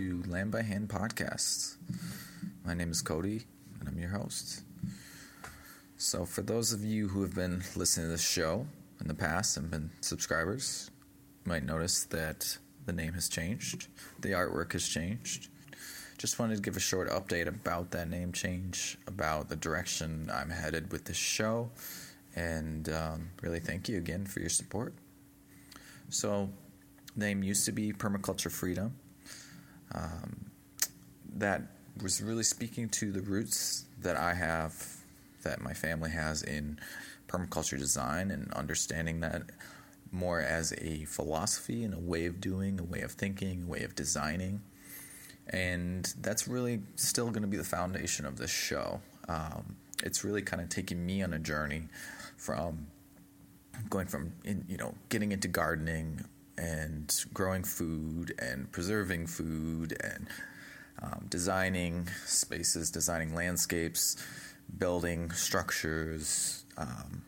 to Land by Hand Podcasts. My name is Cody, and I'm your host. So, for those of you who have been listening to this show in the past and been subscribers, you might notice that the name has changed, the artwork has changed. Just wanted to give a short update about that name change, about the direction I'm headed with this show, and um, really thank you again for your support. So, name used to be Permaculture Freedom. Um, that was really speaking to the roots that I have, that my family has in permaculture design, and understanding that more as a philosophy and a way of doing, a way of thinking, a way of designing. And that's really still going to be the foundation of this show. Um, it's really kind of taking me on a journey from going from in, you know getting into gardening and growing food and preserving food and um, designing spaces, designing landscapes, building structures, um,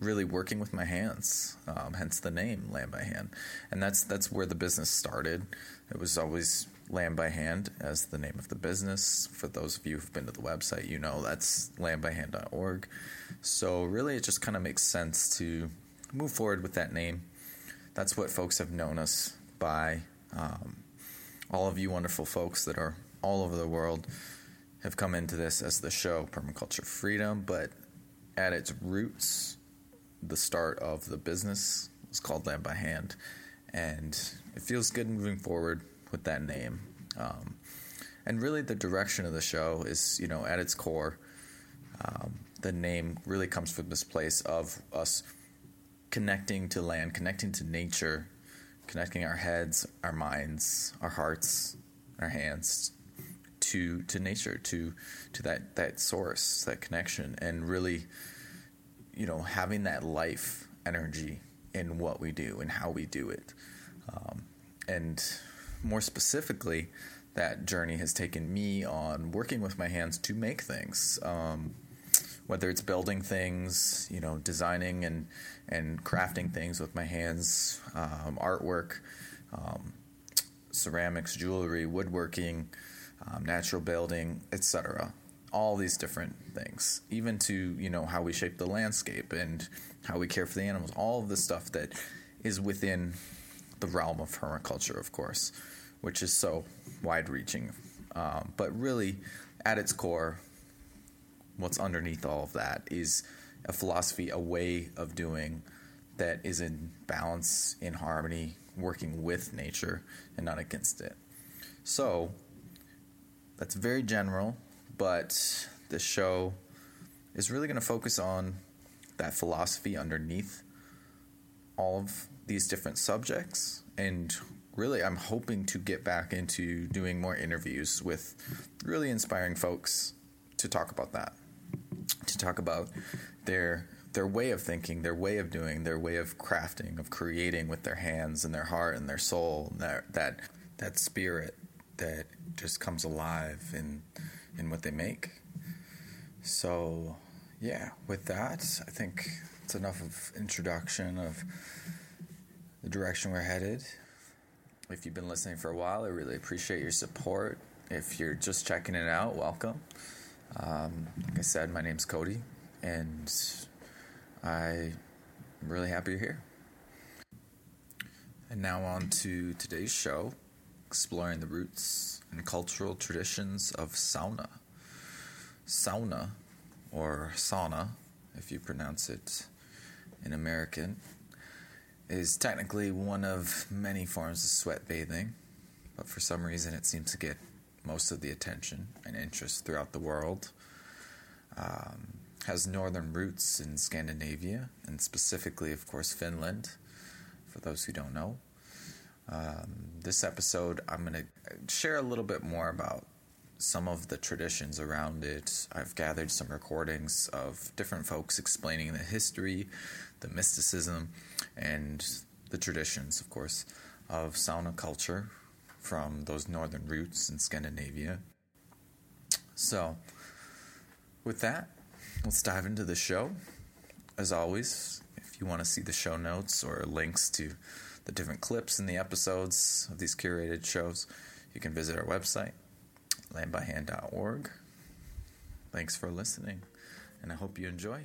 really working with my hands. Um, hence the name Land by Hand, and that's that's where the business started. It was always Land by Hand as the name of the business. For those of you who've been to the website, you know that's landbyhand.org. So really, it just kind of makes sense to move forward with that name. That's what folks have known us by. Um, all of you wonderful folks that are all over the world have come into this as the show Permaculture Freedom, but at its roots, the start of the business was called Land by Hand, and it feels good moving forward with that name. Um, and really, the direction of the show is, you know, at its core, um, the name really comes from this place of us connecting to land, connecting to nature, connecting our heads, our minds, our hearts, our hands to to nature, to to that that source, that connection, and really, you know, having that life energy in what we do and how we do it, um, and more specifically, that journey has taken me on working with my hands to make things. Um, whether it's building things, you know, designing and and crafting things with my hands, um, artwork, um, ceramics, jewelry, woodworking, um, natural building, etc. All these different things, even to you know how we shape the landscape and how we care for the animals. All of the stuff that is within the realm of permaculture, of course, which is so wide-reaching, um, but really at its core what's underneath all of that is a philosophy, a way of doing that is in balance, in harmony, working with nature and not against it. So, that's very general, but the show is really going to focus on that philosophy underneath all of these different subjects. And really, I'm hoping to get back into doing more interviews with really inspiring folks to talk about that to talk about their their way of thinking, their way of doing, their way of crafting, of creating with their hands and their heart and their soul, that that that spirit that just comes alive in in what they make. So, yeah, with that, I think it's enough of introduction of the direction we're headed. If you've been listening for a while, I really appreciate your support. If you're just checking it out, welcome. Um, like I said, my name's Cody, and I'm really happy you're here. And now on to today's show, exploring the roots and cultural traditions of sauna. Sauna, or sauna, if you pronounce it in American, is technically one of many forms of sweat bathing, but for some reason it seems to get most of the attention and interest throughout the world. Um, has northern roots in Scandinavia, and specifically, of course, Finland, for those who don't know. Um, this episode, I'm going to share a little bit more about some of the traditions around it. I've gathered some recordings of different folks explaining the history, the mysticism, and the traditions, of course, of sauna culture from those northern roots in Scandinavia. So, with that, let's dive into the show. As always, if you want to see the show notes or links to the different clips in the episodes of these curated shows, You can visit our website, landbyhand.org. Thanks for listening, and I hope you enjoy.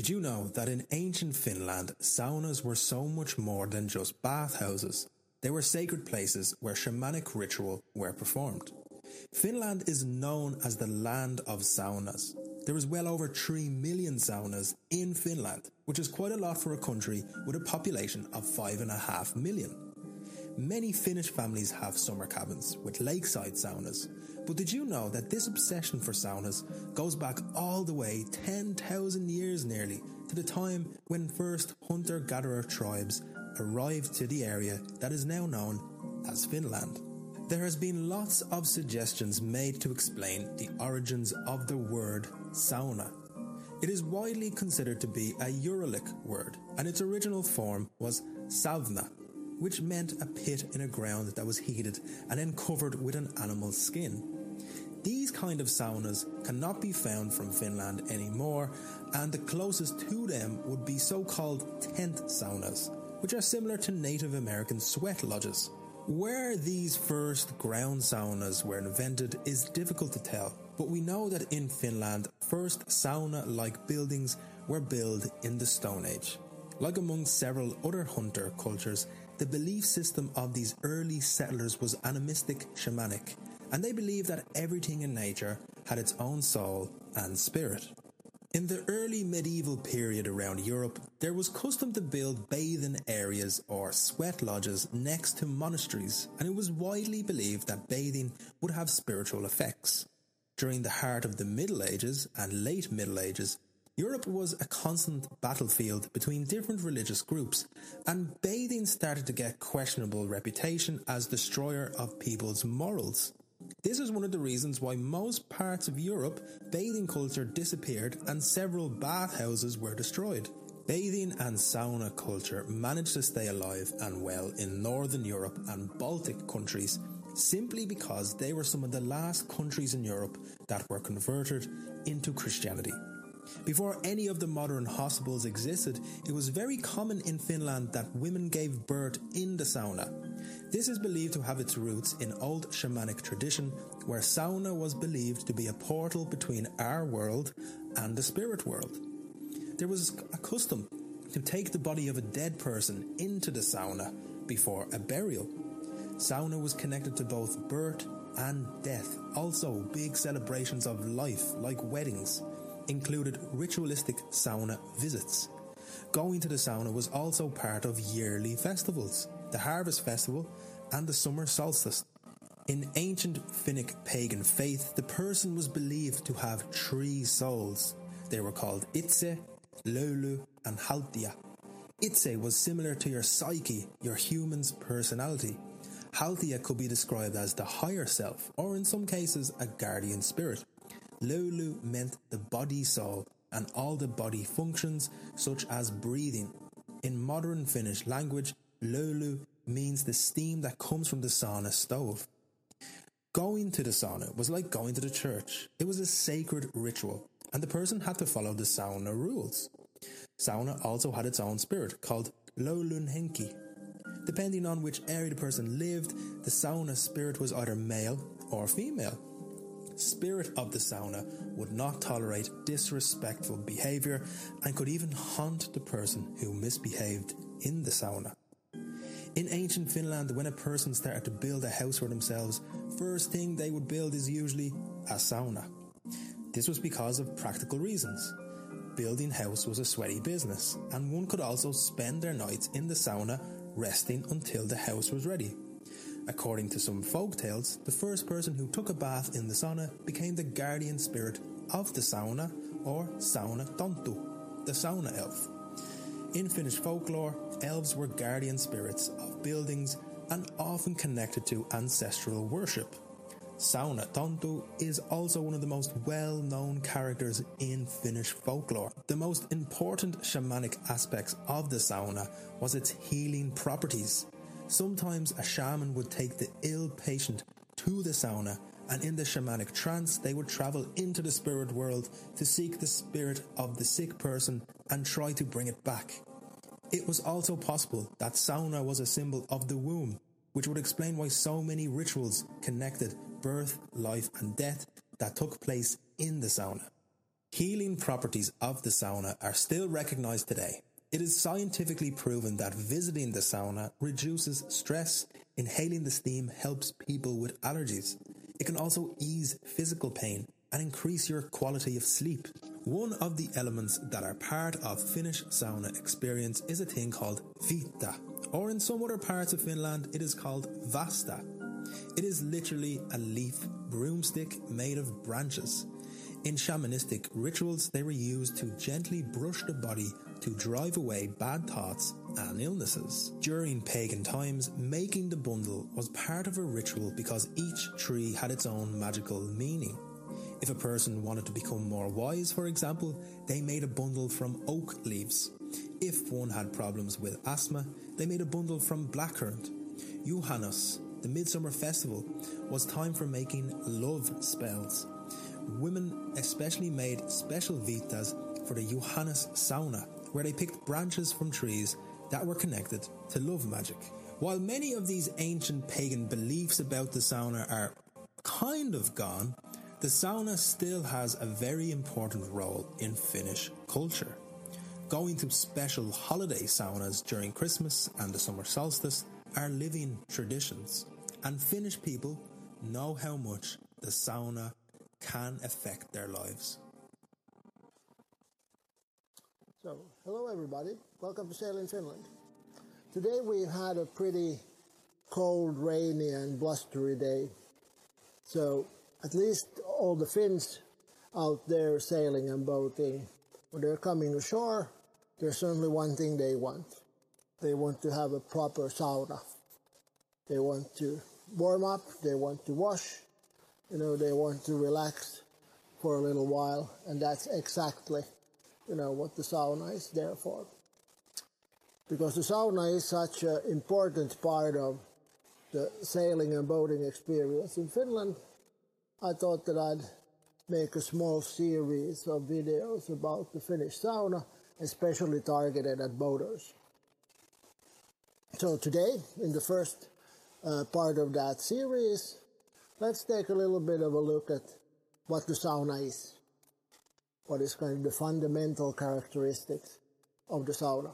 Did you know that in ancient Finland, saunas were so much more than just bathhouses? They were sacred places where shamanic ritual were performed. Finland is known as the land of saunas. There is well over 3 million saunas in Finland, which is quite a lot for a country with a population of 5.5 million. Many Finnish families have summer cabins with lakeside saunas, but did you know that this obsession for saunas goes back all the way 10,000 years nearly to the time when first hunter gatherer tribes arrived to the area that is now known as Finland? There has been lots of suggestions made to explain the origins of the word sauna. It is widely considered to be a Uralic word, and its original form was savna, which meant a pit in a ground that was heated and then covered with an animal's skin. These kind of saunas cannot be found from Finland anymore, and the closest to them would be so called tent saunas, which are similar to Native American sweat lodges. Where these first ground saunas were invented is difficult to tell, but we know that in Finland, first sauna like buildings were built in the Stone Age. Like among several other hunter cultures, the belief system of these early settlers was animistic shamanic, and they believed that everything in nature had its own soul and spirit. In the early medieval period around Europe, there was custom to build bathing areas or sweat lodges next to monasteries, and it was widely believed that bathing would have spiritual effects. During the heart of the Middle Ages and late Middle Ages, Europe was a constant battlefield between different religious groups, and bathing started to get questionable reputation as destroyer of people's morals. This is one of the reasons why most parts of Europe bathing culture disappeared and several bathhouses were destroyed. Bathing and sauna culture managed to stay alive and well in Northern Europe and Baltic countries simply because they were some of the last countries in Europe that were converted into Christianity. Before any of the modern hospitals existed, it was very common in Finland that women gave birth in the sauna. This is believed to have its roots in old shamanic tradition, where sauna was believed to be a portal between our world and the spirit world. There was a custom to take the body of a dead person into the sauna before a burial. Sauna was connected to both birth and death, also big celebrations of life like weddings included ritualistic sauna visits. Going to the sauna was also part of yearly festivals, the Harvest Festival and the Summer Solstice. In ancient Finnic pagan faith, the person was believed to have three souls. They were called Itse, Löyly, and Haltia. Itse was similar to your psyche, your human's personality. Haltia could be described as the higher self, or in some cases, a guardian spirit. Löyly meant the body soul and all the body functions, such as breathing. In modern Finnish language, Löyly means the steam that comes from the sauna stove. Going to the sauna was like going to the church. It was a sacred ritual, and the person had to follow the sauna rules. Sauna also had its own spirit called Löylynhenki. Depending on which area the person lived, the sauna spirit was either male or female spirit of the sauna would not tolerate disrespectful behavior and could even haunt the person who misbehaved in the sauna. In ancient Finland, when a person started to build a house for themselves, first thing they would build is usually a sauna. This was because of practical reasons. Building house was a sweaty business, and one could also spend their nights in the sauna resting until the house was ready. According to some folk tales, the first person who took a bath in the sauna became the guardian spirit of the sauna or sauna tonttu, the sauna elf. In Finnish folklore, elves were guardian spirits of buildings and often connected to ancestral worship. Sauna Tonttu is also one of the most well known characters in Finnish folklore. The most important shamanic aspects of the sauna was its healing properties. Sometimes a shaman would take the ill patient to the sauna, and in the shamanic trance, they would travel into the spirit world to seek the spirit of the sick person and try to bring it back. It was also possible that sauna was a symbol of the womb, which would explain why so many rituals connected birth, life, and death that took place in the sauna. Healing properties of the sauna are still recognized today. It is scientifically proven that visiting the sauna reduces stress, inhaling the steam helps people with allergies. It can also ease physical pain and increase your quality of sleep. One of the elements that are part of Finnish sauna experience is a thing called vihta, or in some other parts of Finland it is called vasta. It is literally a leaf broomstick made of branches. In shamanistic rituals, they were used to gently brush the body to drive away bad thoughts and illnesses. During pagan times, making the bundle was part of a ritual because each tree had its own magical meaning. If a person wanted to become more wise, for example, they made a bundle from oak leaves. If one had problems with asthma, they made a bundle from blackcurrant. Juhannus, the midsummer festival, was time for making love spells. Women especially made special vihtas for the Juhannus sauna, where they picked branches from trees that were connected to love magic. While many of these ancient pagan beliefs about the sauna are kind of gone, the sauna still has a very important role in Finnish culture. Going to special holiday saunas during Christmas and the summer solstice are living traditions, and Finnish people know how much the sauna can affect their lives. So, hello everybody. Welcome to Sailing Finland. Today we've had a pretty cold, rainy, and blustery day. So, at least all the Finns out there sailing and boating, when they're coming ashore, there's certainly one thing they want. They want to have a proper sauna. They want to warm up, they want to wash, you know, they want to relax for a little while, and that's exactly you know, what the sauna is there for. Because the sauna is such an important part of the sailing and boating experience in Finland, I thought that I'd make a small series of videos about the Finnish sauna, especially targeted at boaters. So today, in the first uh, part of that series, let's take a little bit of a look at what the sauna is what is kind of the fundamental characteristics of the sauna.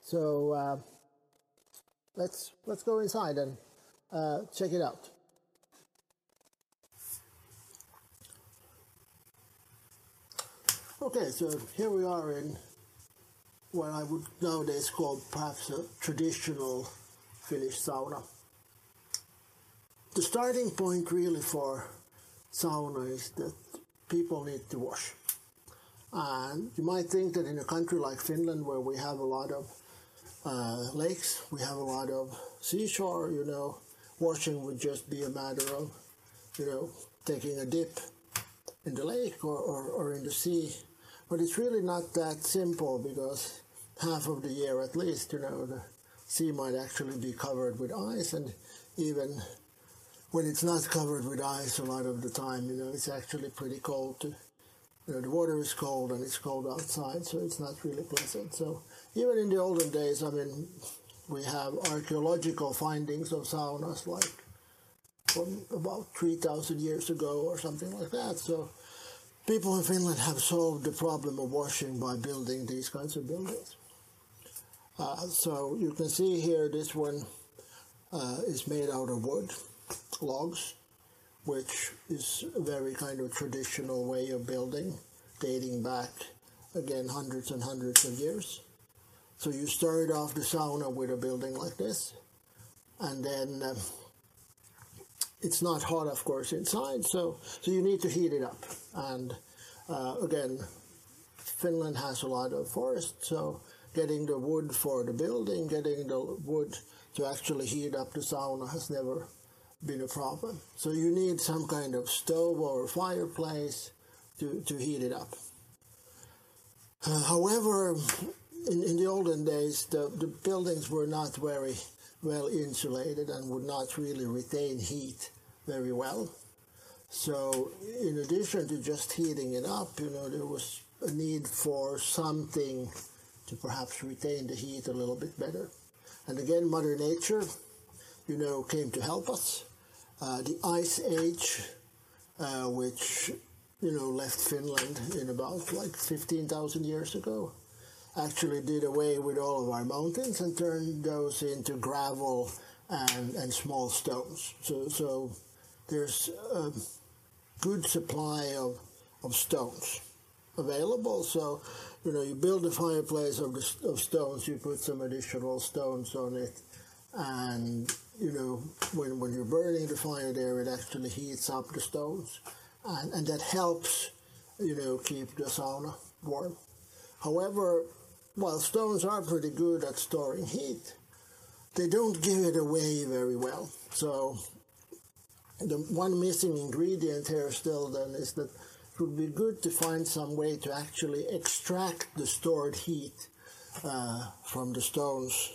So uh, let's let's go inside and uh, check it out. Okay, so here we are in what I would nowadays call perhaps a traditional Finnish sauna. The starting point really for sauna is that people need to wash. And you might think that in a country like Finland, where we have a lot of uh, lakes, we have a lot of seashore, you know, washing would just be a matter of, you know, taking a dip in the lake or, or, or in the sea. But it's really not that simple because half of the year at least, you know, the sea might actually be covered with ice and even when it's not covered with ice a lot of the time, you know, it's actually pretty cold. To, you know, the water is cold and it's cold outside, so it's not really pleasant. So even in the olden days, I mean, we have archaeological findings of saunas like from about 3,000 years ago or something like that. So people in Finland have solved the problem of washing by building these kinds of buildings. Uh, so you can see here this one uh, is made out of wood logs, which is a very kind of traditional way of building, dating back again hundreds and hundreds of years. So you start off the sauna with a building like this, and then uh, it's not hot, of course, inside. So so you need to heat it up. And uh, again, Finland has a lot of forest, so getting the wood for the building, getting the wood to actually heat up the sauna has never been a problem. So you need some kind of stove or fireplace to, to heat it up. Uh, however, in, in the olden days, the, the buildings were not very well insulated and would not really retain heat very well. So, in addition to just heating it up, you know, there was a need for something to perhaps retain the heat a little bit better. And again, Mother Nature, you know, came to help us. Uh, the Ice Age, uh, which, you know, left Finland in about like 15,000 years ago, actually did away with all of our mountains and turned those into gravel and, and small stones. So, so there's a good supply of, of stones available. So, you know, you build a fireplace of, the, of stones, you put some additional stones on it, and, you know, when, when you're burning the fire there, it actually heats up the stones, and, and that helps, you know, keep the sauna warm. However, while stones are pretty good at storing heat, they don't give it away very well. So the one missing ingredient here still then is that it would be good to find some way to actually extract the stored heat uh, from the stones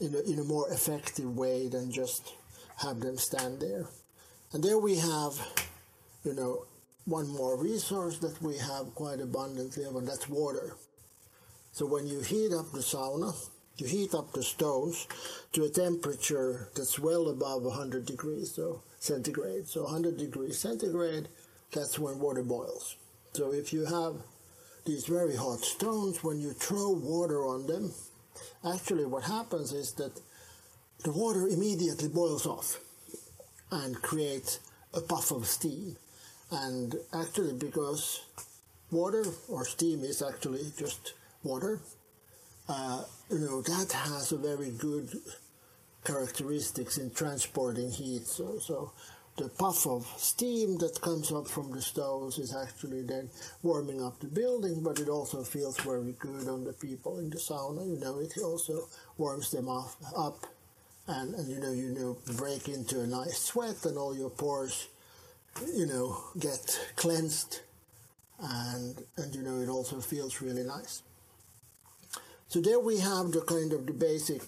in a, in a more effective way than just have them stand there. And there we have, you know, one more resource that we have quite abundantly of, and that's water. So when you heat up the sauna, you heat up the stones to a temperature that's well above 100 degrees so centigrade. So 100 degrees centigrade, that's when water boils. So if you have these very hot stones, when you throw water on them, actually what happens is that the water immediately boils off and creates a puff of steam. And actually, because water or steam is actually just water, uh, you know, that has a very good characteristics in transporting heat. So, so the puff of steam that comes up from the stoves is actually then warming up the building, but it also feels very good on the people in the sauna. You know, it also warms them off, up, and, and you know, you know, break into a nice sweat, and all your pores, you know, get cleansed, and and you know, it also feels really nice. So there we have the kind of the basic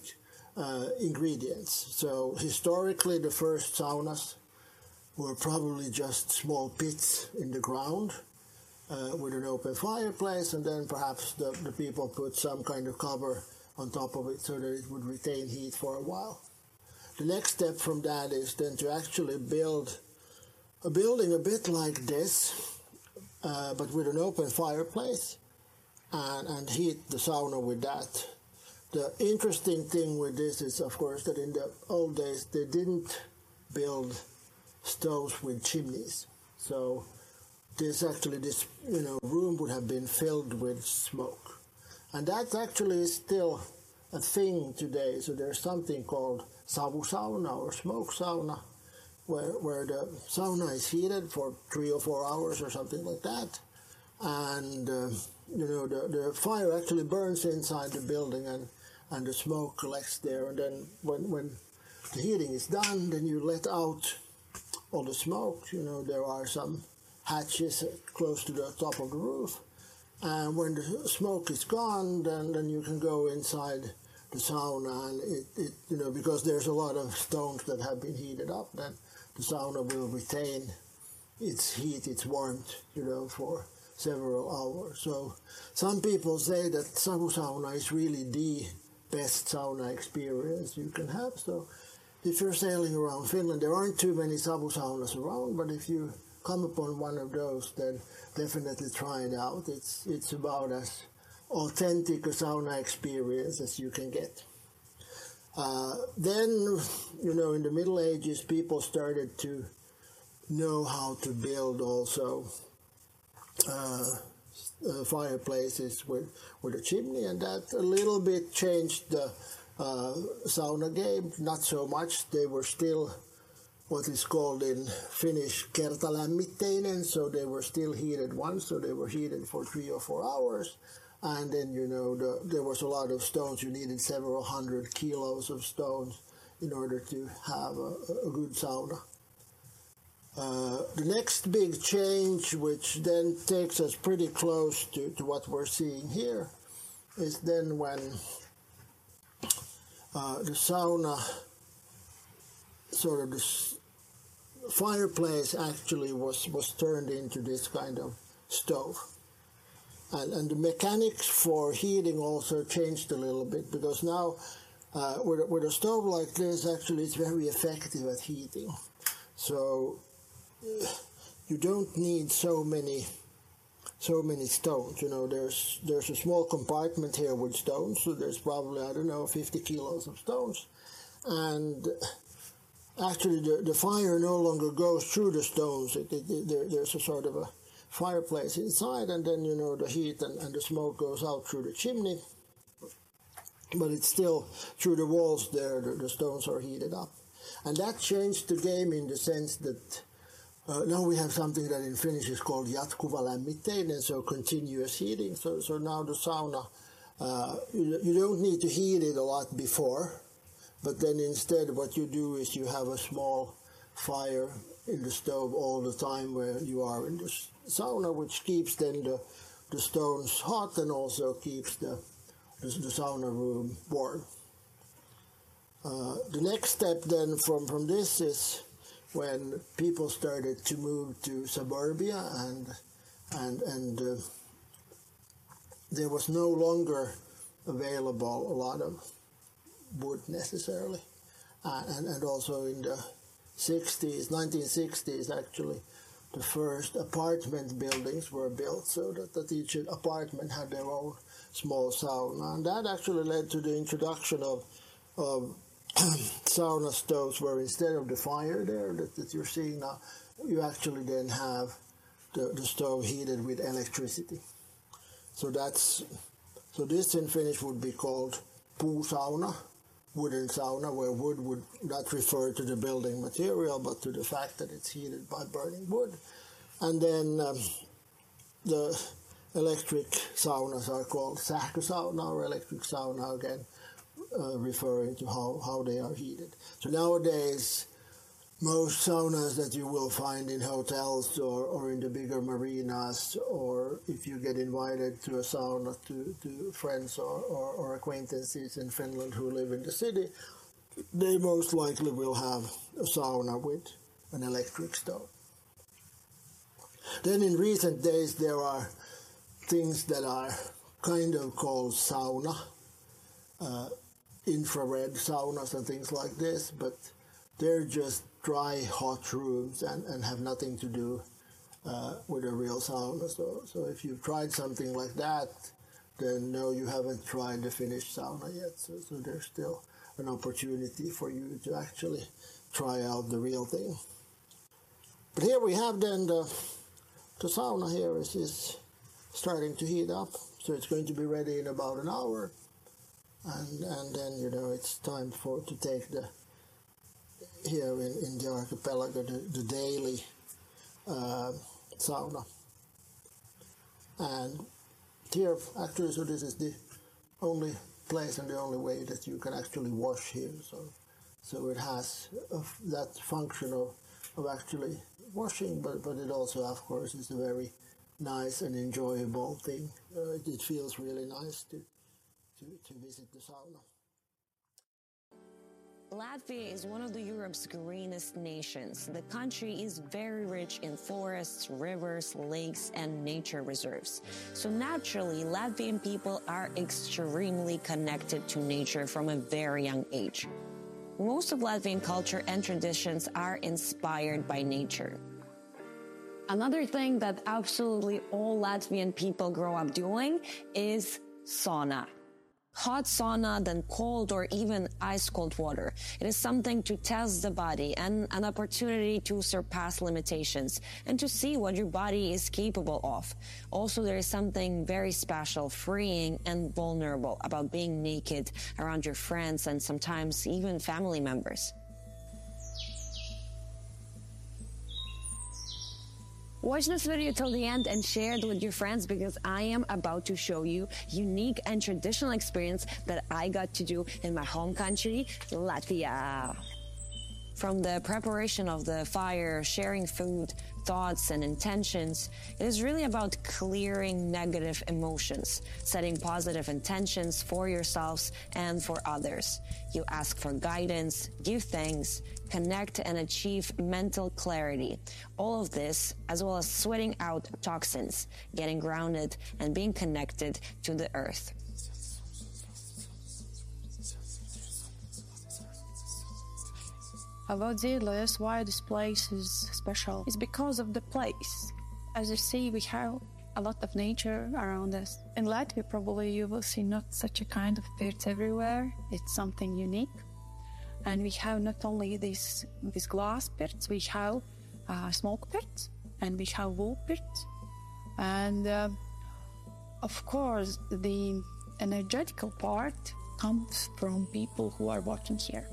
uh, ingredients. So historically, the first saunas were probably just small pits in the ground uh, with an open fireplace, and then perhaps the, the people put some kind of cover on top of it so that it would retain heat for a while. The next step from that is then to actually build a building a bit like this, uh, but with an open fireplace and, and heat the sauna with that. The interesting thing with this is, of course, that in the old days they didn't build stoves with chimneys. So this actually, this you know, room would have been filled with smoke, and that actually is still a thing today. So there's something called savu sauna or smoke sauna, where where the sauna is heated for three or four hours or something like that, and uh, you know, the, the fire actually burns inside the building and, and the smoke collects there. And then when, when the heating is done, then you let out all the smoke. You know, there are some hatches close to the top of the roof. And when the smoke is gone, then, then you can go inside the sauna and it, it, you know, because there's a lot of stones that have been heated up, then the sauna will retain its heat, its warmth, you know, for several hours. So some people say that savu sauna is really the best sauna experience you can have. So if you're sailing around Finland, there aren't too many savu saunas around, but if you come upon one of those, then definitely try it out. It's it's about as authentic a sauna experience as you can get. Uh, then, you know, in the Middle Ages, people started to know how to build also uh, uh, fireplaces with, with a chimney, and that a little bit changed the uh, sauna game. Not so much. They were still what is called in Finnish kertalämmitteinen, so they were still heated once, so they were heated for three or four hours. And then, you know, the, there was a lot of stones. You needed several hundred kilos of stones in order to have a, a good sauna. Uh, the next big change, which then takes us pretty close to, to what we're seeing here, is then when uh, the sauna, sort of the fireplace actually was, was turned into this kind of stove. And, and the mechanics for heating also changed a little bit because now uh, with, with a stove like this, actually, it's very effective at heating. So you don't need so many so many stones. You know, there's there's a small compartment here with stones, so there's probably I don't know 50 kilos of stones, and actually the, the fire no longer goes through the stones. It, it, it, there, there's a sort of a fireplace inside, and then you know the heat and, and the smoke goes out through the chimney. But it's still through the walls there. The, the stones are heated up, and that changed the game in the sense that uh, now we have something that in Finnish is called jatkuva lämmitteinen, so continuous heating. So, so now the sauna, uh, you, you don't need to heat it a lot before, but then instead what you do is you have a small fire in the stove all the time where you are in the sauna, which keeps then the, the stones hot and also keeps the, the, the sauna room warm. Uh, the next step then from, from this is when people started to move to suburbia and and and uh, there was no longer available a lot of wood necessarily. Uh, and and also in the 60s 1960s actually the first apartment buildings were built so that, that each apartment had their own small sauna. And that actually led to the introduction of of sauna stoves where instead of the fire there that, that you're seeing now, you actually then have the, the stove heated with electricity. So that's so this in Finnish would be called puusauna, wooden sauna, where wood would not refer to the building material but to the fact that it's heated by burning wood. And then um, the electric saunas are called sähkösauna or electric sauna again uh, referring to how, how they are heated. So nowadays, most saunas that you will find in hotels or, or in the bigger marinas, or if you get invited to a sauna to, to friends or, or, or acquaintances in Finland who live in the city, they most likely will have a sauna with an electric stove. Then in recent days, there are things that are kind of called sauna. Uh, infrared saunas and things like this, but they're just dry, hot rooms and, and have nothing to do uh, with a real sauna. So, so if you've tried something like that, then no, you haven't tried the Finnish sauna yet. So, so there's still an opportunity for you to actually try out the real thing. But here we have then the, the sauna here is, is starting to heat up. So it's going to be ready in about an hour and and then you know it's time for to take the here in, in the archipelago the, the daily uh, sauna. And here actually so this is the only place and the only way that you can actually wash here. So so it has that function of, of actually washing but but it also of course is a very nice and enjoyable thing. Uh, it, it feels really nice to to, to visit the sauna. Latvia is one of the Europe's greenest nations. The country is very rich in forests, rivers, lakes, and nature reserves. So naturally, Latvian people are extremely connected to nature from a very young age. Most of Latvian culture and traditions are inspired by nature. Another thing that absolutely all Latvian people grow up doing is sauna hot sauna than cold or even ice cold water. It is something to test the body and an opportunity to surpass limitations and to see what your body is capable of. Also, there is something very special, freeing and vulnerable about being naked around your friends and sometimes even family members. Watch this video till the end and share it with your friends because I am about to show you unique and traditional experience that I got to do in my home country, Latvia. From the preparation of the fire, sharing food, thoughts, and intentions, it is really about clearing negative emotions, setting positive intentions for yourselves and for others. You ask for guidance, give thanks, connect, and achieve mental clarity. All of this, as well as sweating out toxins, getting grounded, and being connected to the earth. About Zirlis, why this place is special it's because of the place. As you see, we have a lot of nature around us. In Latvia, probably you will see not such a kind of birds everywhere. It's something unique. And we have not only these, these glass birds, we have uh, smoke birds and we have wool birds. And uh, of course, the energetical part comes from people who are working here.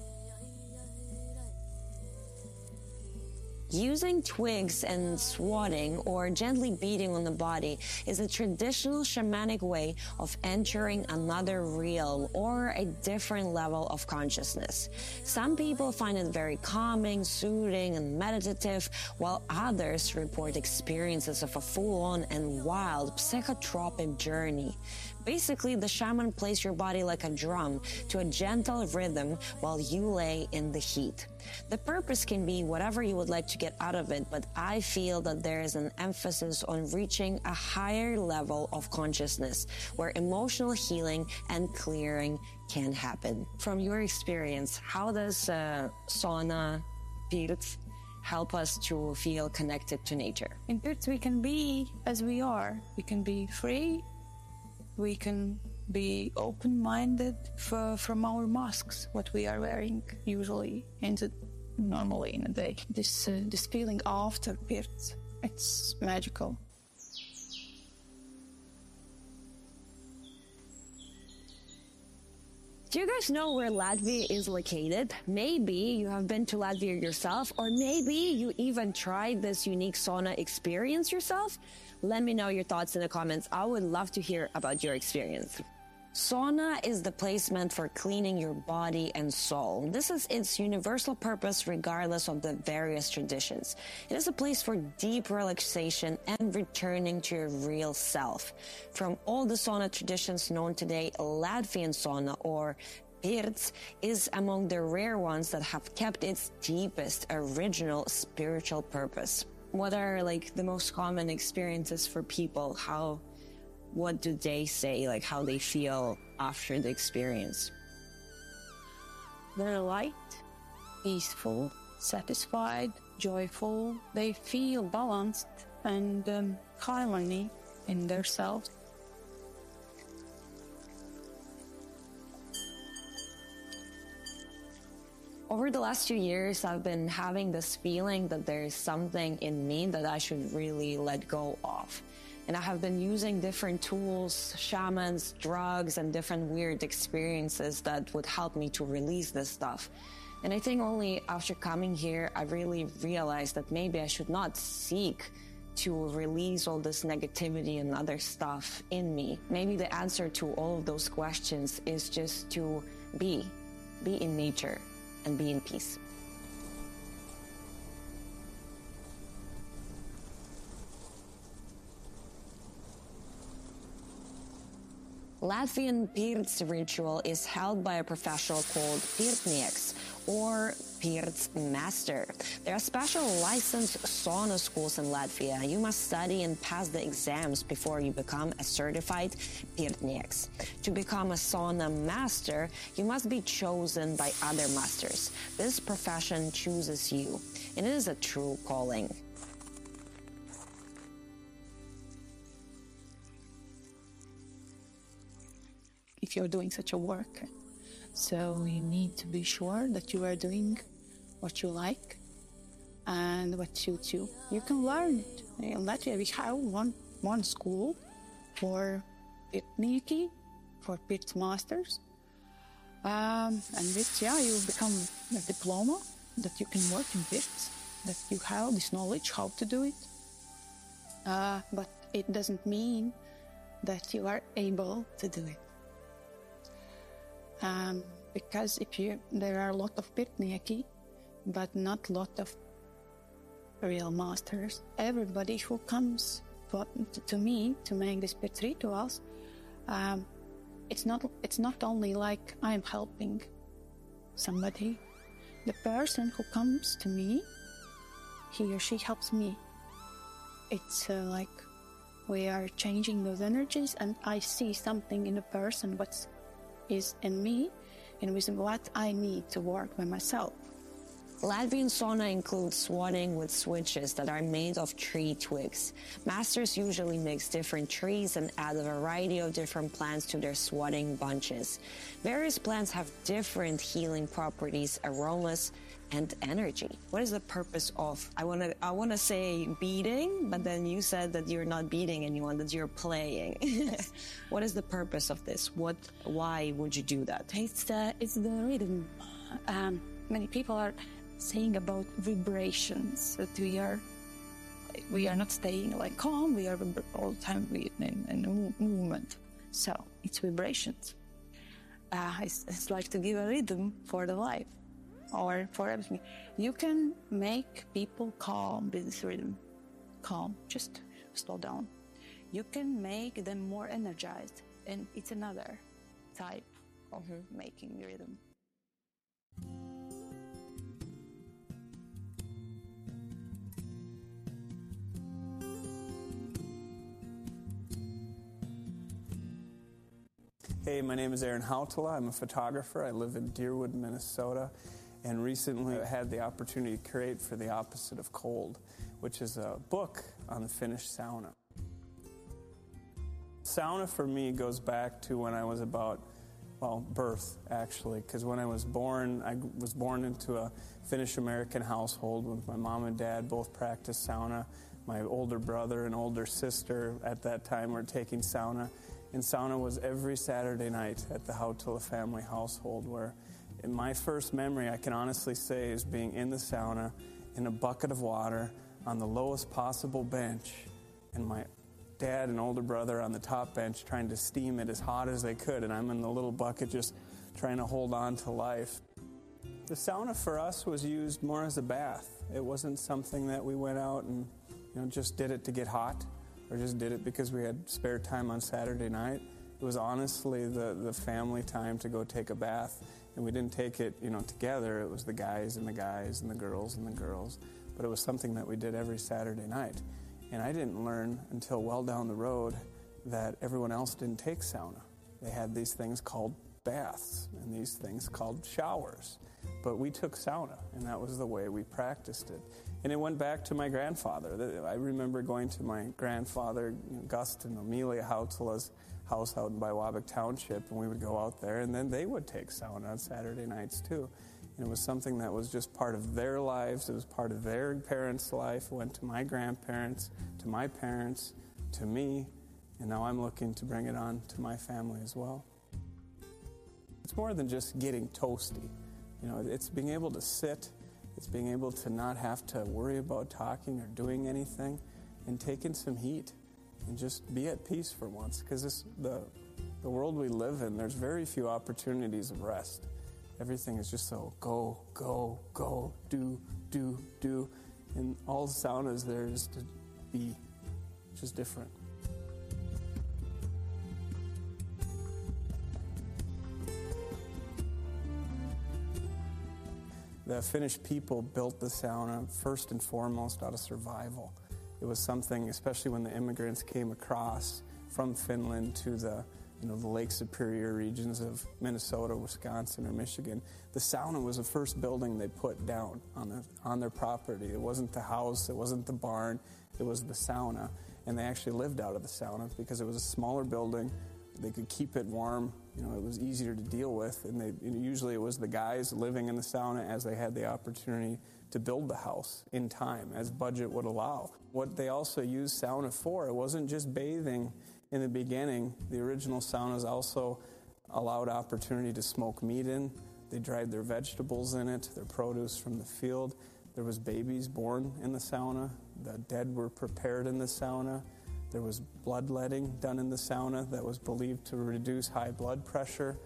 Using twigs and swatting or gently beating on the body is a traditional shamanic way of entering another realm or a different level of consciousness. Some people find it very calming, soothing, and meditative, while others report experiences of a full-on and wild psychotropic journey. Basically, the shaman plays your body like a drum to a gentle rhythm while you lay in the heat. The purpose can be whatever you would like to get out of it, but I feel that there is an emphasis on reaching a higher level of consciousness where emotional healing and clearing can happen. From your experience, how does uh, sauna, pirts, help us to feel connected to nature? In Pirts, we can be as we are. We can be free we can be open-minded from our masks, what we are wearing usually the, normally in a day. This uh, this feeling after Pirts, it's magical. Do you guys know where Latvia is located? Maybe you have been to Latvia yourself, or maybe you even tried this unique sauna experience yourself. Let me know your thoughts in the comments. I would love to hear about your experience. Sauna is the placement for cleaning your body and soul. This is its universal purpose regardless of the various traditions. It is a place for deep relaxation and returning to your real self. From all the sauna traditions known today, Latvian sauna or Pirts is among the rare ones that have kept its deepest original spiritual purpose what are like the most common experiences for people? How, what do they say? Like how they feel after the experience? They're light, peaceful, satisfied, joyful. They feel balanced and um, harmony in themselves. Over the last few years, I've been having this feeling that there is something in me that I should really let go of. And I have been using different tools, shamans, drugs, and different weird experiences that would help me to release this stuff. And I think only after coming here, I really realized that maybe I should not seek to release all this negativity and other stuff in me. Maybe the answer to all of those questions is just to be, be in nature and be in peace. Latvian Pirts ritual is held by a professional called Pirtnieks or Master. There are special licensed sauna schools in Latvia. You must study and pass the exams before you become a certified Pirtnieks. To become a sauna master, you must be chosen by other masters. This profession chooses you, and it is a true calling. if you're doing such a work. So you need to be sure that you are doing what you like and what suits you. You can learn it. In Latvia, we have one, one school for Pirtnieki, for Pirts Masters. Um, and with, yeah, you become a diploma that you can work in Pirts, that you have this knowledge how to do it. Uh, but it doesn't mean that you are able to do it. Um, because if you there are a lot of Pirtnieki but not a lot of real masters. Everybody who comes to, to me to make the spirit rituals, um, it's not it's not only like I'm helping somebody. The person who comes to me, he or she helps me. It's uh, like we are changing those energies, and I see something in a person what is in me, and with what I need to work by myself. Latvian sauna includes swatting with switches that are made of tree twigs. Masters usually mix different trees and add a variety of different plants to their swatting bunches. Various plants have different healing properties, aromas, and energy. What is the purpose of I want to I want to say beating, but then you said that you're not beating anyone, that you're playing. what is the purpose of this? What why would you do that? It's the it's the rhythm. Um, many people are saying about vibrations that we are we are not staying like calm we are all the time in, in movement so it's vibrations uh, it's, it's, like to give a rhythm for the life or for everything you can make people calm with this rhythm calm just slow down you can make them more energized and it's another type of mm-hmm. making rhythm Hey, my name is Aaron Hautala. I'm a photographer. I live in Deerwood, Minnesota, and recently I had the opportunity to create for the opposite of cold, which is a book on the Finnish sauna. Sauna for me goes back to when I was about, well, birth actually, because when I was born, I was born into a Finnish American household with my mom and dad both practiced sauna. My older brother and older sister at that time were taking sauna and sauna was every Saturday night at the Hautala family household, where in my first memory, I can honestly say, is being in the sauna in a bucket of water on the lowest possible bench, and my dad and older brother on the top bench trying to steam it as hot as they could, and I'm in the little bucket just trying to hold on to life. The sauna for us was used more as a bath. It wasn't something that we went out and you know just did it to get hot or just did it because we had spare time on Saturday night. It was honestly the, the family time to go take a bath. And we didn't take it, you know, together. It was the guys and the guys and the girls and the girls. But it was something that we did every Saturday night. And I didn't learn until well down the road that everyone else didn't take sauna. They had these things called baths and these things called showers. But we took sauna, and that was the way we practiced it. And it went back to my grandfather. I remember going to my grandfather, Gust and Amelia Hautala's house out in Biwabik Township, and we would go out there, and then they would take sauna on Saturday nights too. And it was something that was just part of their lives. It was part of their parents' life. It went to my grandparents, to my parents, to me, and now I'm looking to bring it on to my family as well. It's more than just getting toasty. You know, it's being able to sit it's being able to not have to worry about talking or doing anything and taking some heat and just be at peace for once. Because the, the world we live in, there's very few opportunities of rest. Everything is just so go, go, go, do, do, do. And all sauna is there is to be, just different. The Finnish people built the sauna first and foremost out of survival. It was something, especially when the immigrants came across from Finland to the you know, the Lake Superior regions of Minnesota, Wisconsin, or Michigan. The sauna was the first building they put down on, the, on their property. It wasn't the house, it wasn't the barn, it was the sauna. And they actually lived out of the sauna because it was a smaller building they could keep it warm. You know, it was easier to deal with, and they, usually it was the guys living in the sauna as they had the opportunity to build the house in time, as budget would allow. What they also used sauna for, it wasn't just bathing in the beginning. The original saunas also allowed opportunity to smoke meat in. They dried their vegetables in it, their produce from the field. There was babies born in the sauna. The dead were prepared in the sauna. There was bloodletting done in the sauna that was believed to reduce high blood pressure.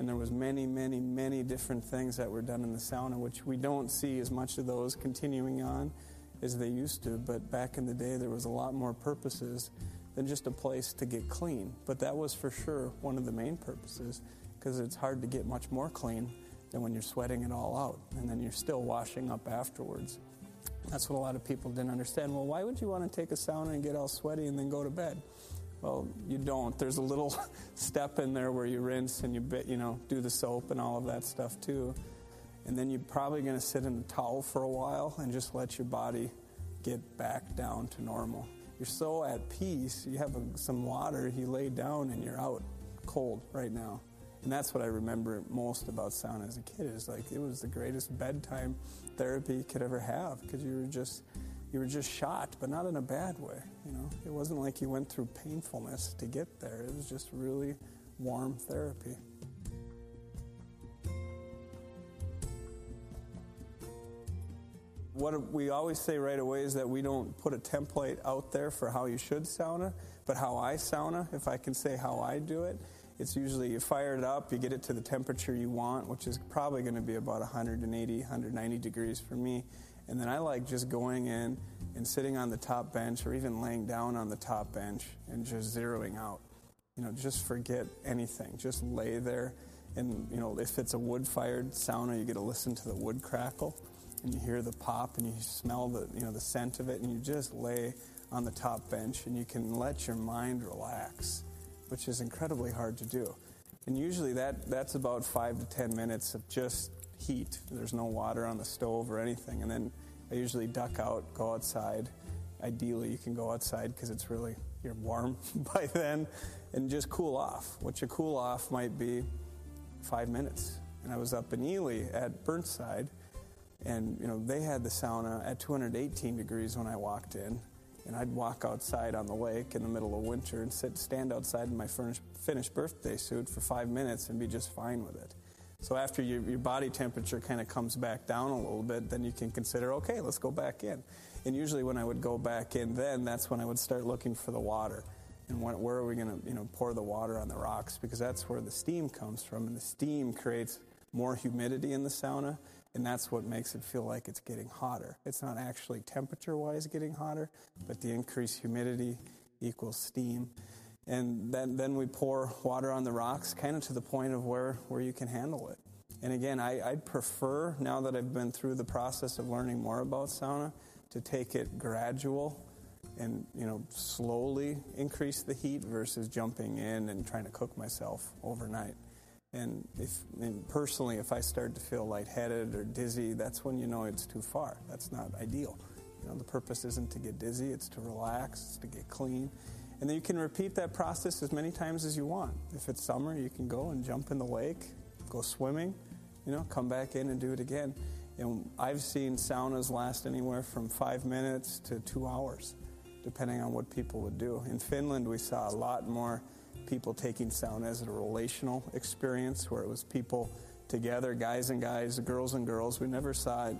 And there was many, many, many different things that were done in the sauna, which we don't see as much of those continuing on as they used to. But back in the day, there was a lot more purposes than just a place to get clean. But that was for sure one of the main purposes because it's hard to get much more clean than when you're sweating it all out and then you're still washing up afterwards. That's what a lot of people didn't understand. Well, why would you want to take a sauna and get all sweaty and then go to bed? Well, you don't. There's a little step in there where you rinse and you bit, you know, do the soap and all of that stuff too. And then you're probably going to sit in a towel for a while and just let your body get back down to normal. You're so at peace. You have a, some water, you lay down and you're out cold right now. And that's what I remember most about sauna as a kid is like it was the greatest bedtime therapy you could ever have because you were just you were just shot, but not in a bad way. You know, it wasn't like you went through painfulness to get there. It was just really warm therapy. What we always say right away is that we don't put a template out there for how you should sauna, but how I sauna, if I can say how I do it, it's usually you fire it up, you get it to the temperature you want, which is probably going to be about 180, 190 degrees for me and then I like just going in and sitting on the top bench or even laying down on the top bench and just zeroing out. You know, just forget anything. Just lay there. And, you know, if it's a wood fired sauna, you get to listen to the wood crackle and you hear the pop and you smell the, you know, the scent of it and you just lay on the top bench and you can let your mind relax, which is incredibly hard to do. And usually that, that's about five to ten minutes of just heat. There's no water on the stove or anything. And then I usually duck out, go outside. Ideally, you can go outside because it's really you're warm by then, and just cool off. What you cool off might be five minutes. And I was up in Ely at Burntside, and you know they had the sauna at 218 degrees when I walked in, and I'd walk outside on the lake in the middle of winter and sit stand outside in my finished birthday suit for five minutes and be just fine with it. So after your, your body temperature kind of comes back down a little bit, then you can consider, okay, let's go back in. And usually when I would go back in then, that's when I would start looking for the water. And when, where are we going to you know, pour the water on the rocks? Because that's where the steam comes from. And the steam creates more humidity in the sauna. And that's what makes it feel like it's getting hotter. It's not actually temperature wise getting hotter, but the increased humidity equals steam and then, then we pour water on the rocks kind of to the point of where, where you can handle it. And again, I, I'd prefer, now that I've been through the process of learning more about sauna, to take it gradual and you know slowly increase the heat versus jumping in and trying to cook myself overnight. And if and personally, if I start to feel lightheaded or dizzy, that's when you know it's too far. That's not ideal. You know, the purpose isn't to get dizzy; it's to relax, it's to get clean, and then you can repeat that process as many times as you want. If it's summer, you can go and jump in the lake, go swimming, you know, come back in and do it again. And I've seen saunas last anywhere from five minutes to two hours, depending on what people would do. In Finland, we saw a lot more people taking sauna as a relational experience where it was people together, guys and guys, girls and girls. We never saw it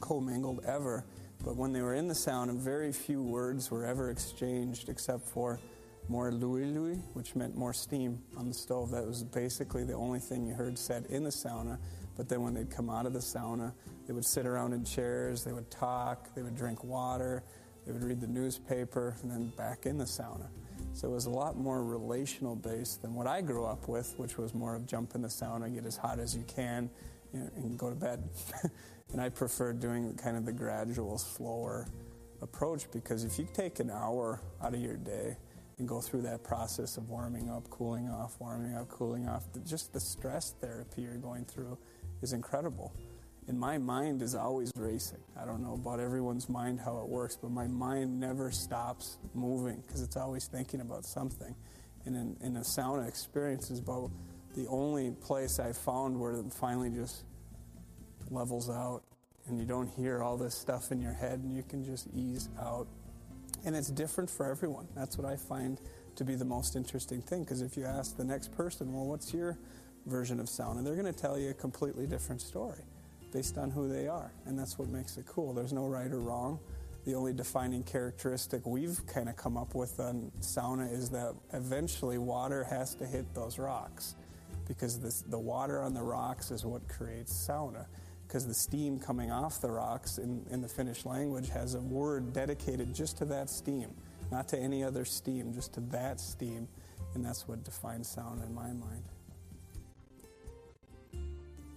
commingled ever. But when they were in the sauna, very few words were ever exchanged except for more löyly, which meant more steam on the stove. That was basically the only thing you heard said in the sauna. But then when they'd come out of the sauna, they would sit around in chairs, they would talk, they would drink water, they would read the newspaper, and then back in the sauna. So it was a lot more relational based than what I grew up with, which was more of jump in the sauna, get as hot as you can, you know, and go to bed. And I prefer doing kind of the gradual, slower approach because if you take an hour out of your day and go through that process of warming up, cooling off, warming up, cooling off, just the stress therapy you're going through is incredible. And my mind is always racing. I don't know about everyone's mind how it works, but my mind never stops moving because it's always thinking about something. And in, in a sauna experience is about the only place I found where it finally just levels out and you don't hear all this stuff in your head and you can just ease out. And it's different for everyone. That's what I find to be the most interesting thing because if you ask the next person, well, what's your version of sauna? They're going to tell you a completely different story based on who they are. And that's what makes it cool. There's no right or wrong. The only defining characteristic we've kind of come up with on sauna is that eventually water has to hit those rocks. because this, the water on the rocks is what creates sauna. Because the steam coming off the rocks in, in the Finnish language has a word dedicated just to that steam, not to any other steam, just to that steam. And that's what defines sauna in my mind.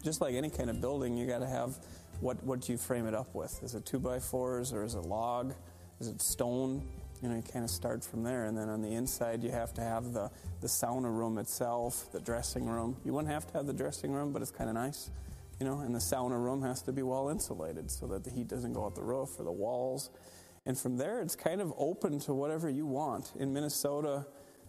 Just like any kind of building, you got to have what, what do you frame it up with? Is it two by fours or is it log? Is it stone? You know, you kind of start from there. And then on the inside, you have to have the, the sauna room itself, the dressing room. You wouldn't have to have the dressing room, but it's kind of nice. You know, and the sauna room has to be well insulated so that the heat doesn't go out the roof or the walls. And from there, it's kind of open to whatever you want. In Minnesota,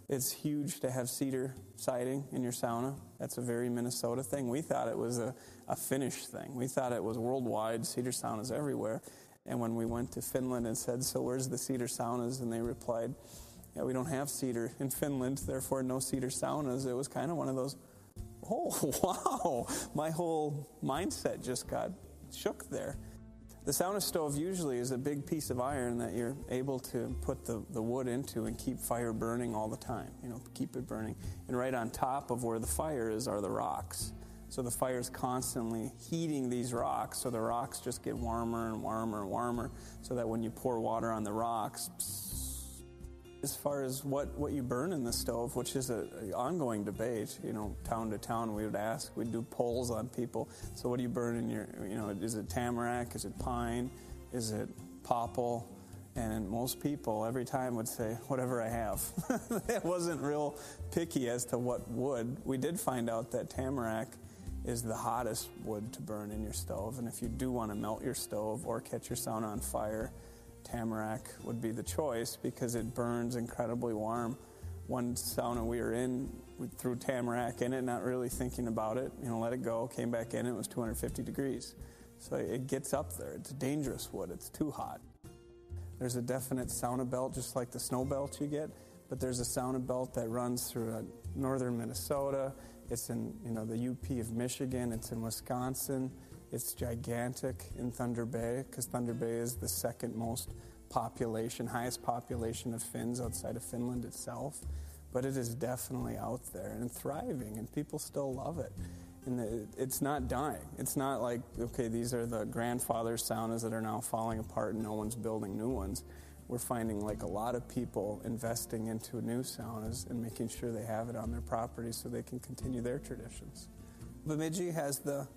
it's huge to have cedar siding in your sauna. That's a very Minnesota thing. We thought it was a, a Finnish thing. We thought it was worldwide, cedar saunas everywhere. And when we went to Finland and said, So where's the cedar saunas? And they replied, Yeah, we don't have cedar in Finland, therefore no cedar saunas. It was kind of one of those, Oh, wow. My whole mindset just got shook there. The sauna stove usually is a big piece of iron that you're able to put the, the wood into and keep fire burning all the time, you know, keep it burning. And right on top of where the fire is are the rocks. So the fire is constantly heating these rocks, so the rocks just get warmer and warmer and warmer, so that when you pour water on the rocks, as far as what, what you burn in the stove, which is an ongoing debate, you know, town to town, we would ask, we'd do polls on people. So, what do you burn in your, you know, is it tamarack? Is it pine? Is it popple? And most people every time would say, whatever I have. it wasn't real picky as to what wood. We did find out that tamarack is the hottest wood to burn in your stove. And if you do want to melt your stove or catch your sauna on fire, tamarack would be the choice because it burns incredibly warm. One sauna we were in, we threw tamarack in it, not really thinking about it. You know, let it go. Came back in, it was 250 degrees. So it gets up there. It's dangerous wood. It's too hot. There's a definite sauna belt, just like the snow belt you get, but there's a sauna belt that runs through uh, northern Minnesota. It's in you know the UP of Michigan. It's in Wisconsin. It's gigantic in Thunder Bay because Thunder Bay is the second most population, highest population of Finns outside of Finland itself. But it is definitely out there and thriving, and people still love it. And it's not dying. It's not like, okay, these are the grandfather saunas that are now falling apart and no one's building new ones. We're finding like a lot of people investing into new saunas and making sure they have it on their property so they can continue their traditions. Bemidji has the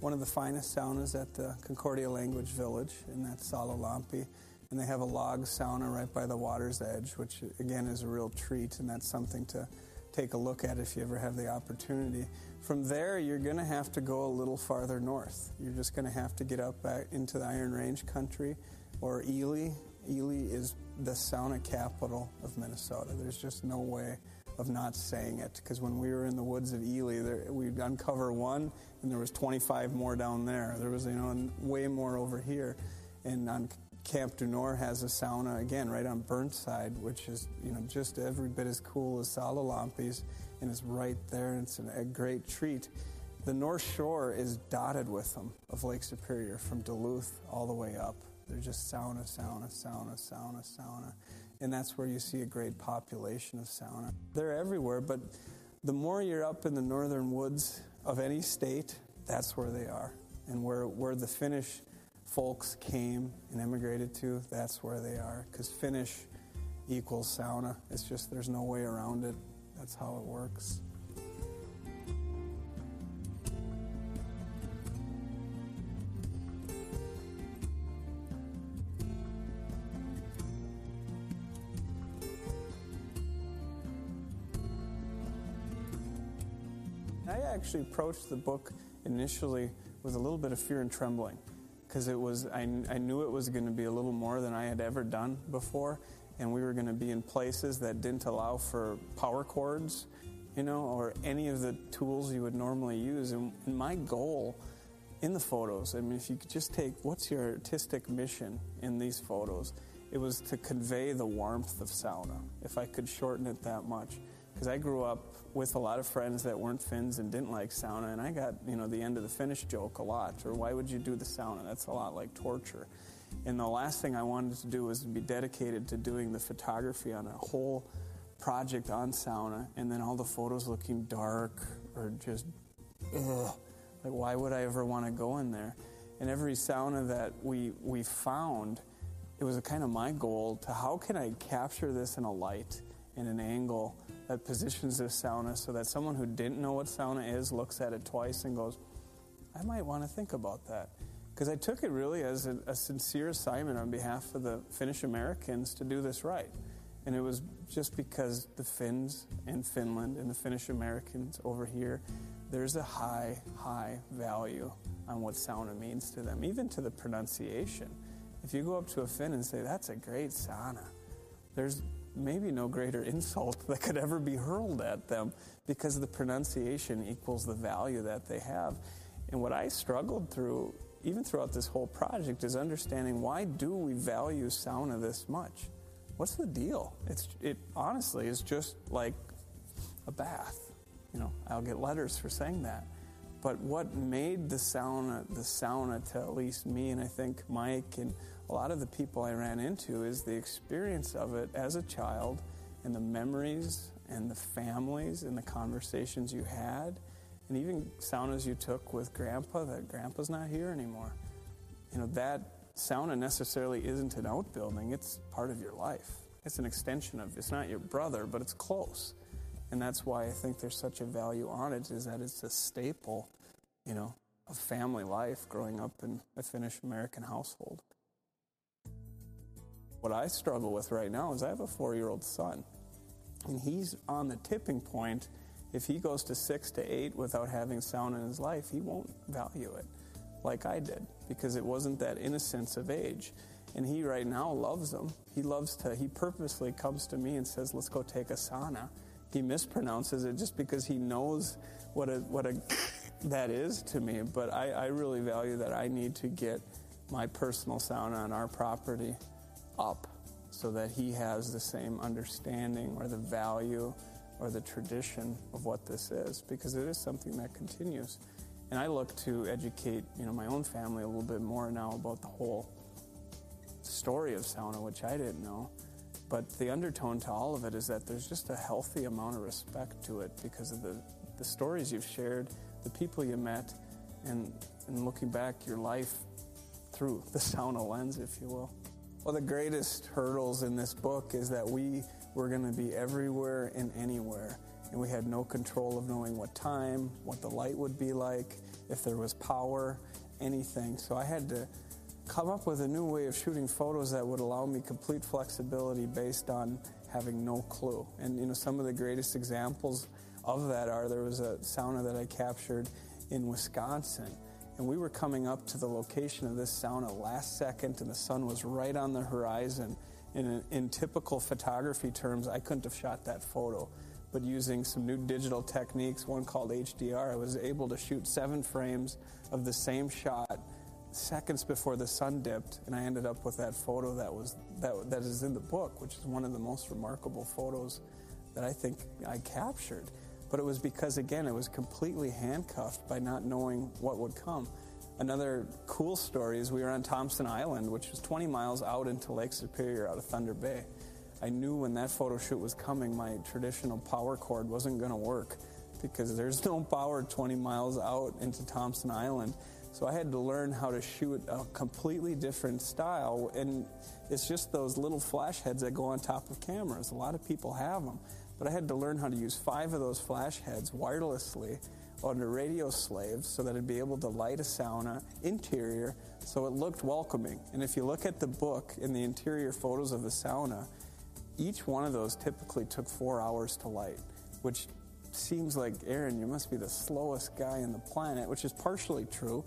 one of the finest saunas at the Concordia Language Village, and that's Salolampi. And they have a log sauna right by the water's edge, which again is a real treat, and that's something to take a look at if you ever have the opportunity. From there, you're going to have to go a little farther north. You're just going to have to get up back into the Iron Range country or Ely. Ely is the sauna capital of Minnesota. There's just no way of not saying it because when we were in the woods of Ely, there, we'd uncover one and there was 25 more down there. There was you know way more over here, and on Camp du Nord has a sauna again right on Burntside, which is you know just every bit as cool as Salolampi's, and it's right there, and it's an, a great treat. The North Shore is dotted with them of Lake Superior from Duluth all the way up. They're just sauna, sauna, sauna, sauna, sauna and that's where you see a great population of sauna. They're everywhere, but the more you're up in the northern woods of any state, that's where they are. And where, where the Finnish folks came and immigrated to, that's where they are. Because Finnish equals sauna. It's just, there's no way around it. That's how it works. Actually approached the book initially with a little bit of fear and trembling because it was I, I knew it was going to be a little more than I had ever done before, and we were going to be in places that didn't allow for power cords, you know, or any of the tools you would normally use. And, and my goal in the photos, I mean, if you could just take what's your artistic mission in these photos, it was to convey the warmth of sauna. If I could shorten it that much, because I grew up with a lot of friends that weren't Finns and didn't like sauna, and I got you know the end of the Finnish joke a lot. Or why would you do the sauna? That's a lot like torture. And the last thing I wanted to do was be dedicated to doing the photography on a whole project on sauna and then all the photos looking dark or just ugh, like why would I ever want to go in there? And every sauna that we we found, it was kind of my goal to how can I capture this in a light in an angle that positions this sauna so that someone who didn't know what sauna is looks at it twice and goes, I might want to think about that. Because I took it really as a, a, sincere assignment on behalf of the Finnish Americans to do this right. And it was just because the Finns in Finland and the Finnish Americans over here, there's a high, high value on what sauna means to them, even to the pronunciation. If you go up to a Finn and say, that's a great sauna, there's maybe no greater insult that could ever be hurled at them because the pronunciation equals the value that they have. And what I struggled through, even throughout this whole project, is understanding why do we value sauna this much? What's the deal? It's it honestly is just like a bath. You know, I'll get letters for saying that. But what made the sauna the sauna to at least me and I think Mike and a lot of the people I ran into is the experience of it as a child and the memories and the families and the conversations you had and even saunas you took with grandpa that grandpa's not here anymore. You know, that sauna necessarily isn't an outbuilding, it's part of your life. It's an extension of it's not your brother, but it's close. And that's why I think there's such a value on it is that it's a staple, you know, of family life growing up in a Finnish American household. What I struggle with right now is I have a four year old son, and he's on the tipping point. If he goes to six to eight without having sauna in his life, he won't value it like I did because it wasn't that innocence of age. And he right now loves them. He loves to, he purposely comes to me and says, let's go take a sauna. He mispronounces it just because he knows what a, what a, that is to me. But I, I really value that I need to get my personal sauna on our property up so that he has the same understanding or the value or the tradition of what this is because it is something that continues. And I look to educate, you know, my own family a little bit more now about the whole story of sauna, which I didn't know. But the undertone to all of it is that there's just a healthy amount of respect to it because of the, the stories you've shared, the people you met, and, and looking back your life through the sauna lens, if you will. Well, the greatest hurdles in this book is that we were going to be everywhere and anywhere, and we had no control of knowing what time, what the light would be like, if there was power, anything. So I had to come up with a new way of shooting photos that would allow me complete flexibility based on having no clue. And you know, some of the greatest examples of that are there was a sauna that I captured in Wisconsin and we were coming up to the location of this sauna last second, and the sun was right on the horizon. In, in typical photography terms, I couldn't have shot that photo. But using some new digital techniques, one called HDR, I was able to shoot seven frames of the same shot seconds before the sun dipped, and I ended up with that photo that was that that is in the book, which is one of the most remarkable photos that I think I captured. But it was because, again, it was completely handcuffed by not knowing what would come. Another cool story is we were on Thompson Island, which was 20 miles out into Lake Superior out of Thunder Bay. I knew when that photo shoot was coming, my traditional power cord wasn't going to work because there's no power 20 miles out into Thompson Island. So I had to learn how to shoot a completely different style. And it's just those little flash heads that go on top of cameras. A lot of people have them. But I had to learn how to use five of those flash heads wirelessly on a radio slave so that I'd be able to light a sauna interior so it looked welcoming. And if you look at the book in the interior photos of the sauna, each one of those typically took four hours to light, which seems like, Aaron, you must be the slowest guy in the planet, which is partially true.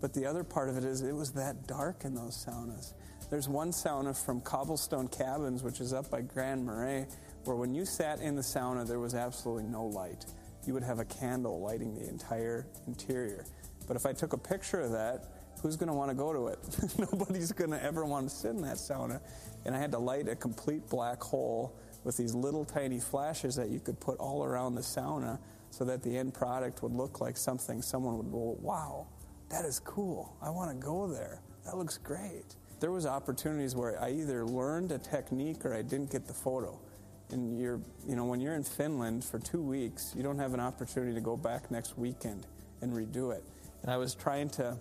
But the other part of it is it was that dark in those saunas. There's one sauna from Cobblestone Cabins, which is up by Grand Marais, where when you sat in the sauna, there was absolutely no light. You would have a candle lighting the entire interior. But if I took a picture of that, who's going to want to go to it? Nobody's going to ever want to sit in that sauna. And I had to light a complete black hole with these little tiny flashes that you could put all around the sauna so that the end product would look like something someone would go, wow, that is cool. I want to go there. That looks great. There was opportunities where I either learned a technique or I didn't get the photo. And you're, you know, when you're in Finland for two weeks, you don't have an opportunity to go back next weekend and redo it. And I was trying to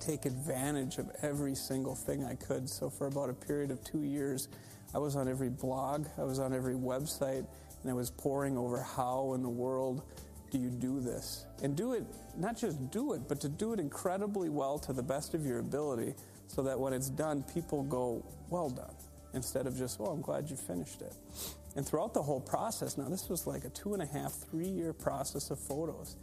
take advantage of every single thing I could. So for about a period of two years, I was on every blog, I was on every website, and I was poring over how in the world do you do this? And do it, not just do it, but to do it incredibly well to the best of your ability so that when it's done, people go, well done, instead of just, well, I'm glad you finished it. And throughout the whole process, now this was like a two and a half, three year process of photos.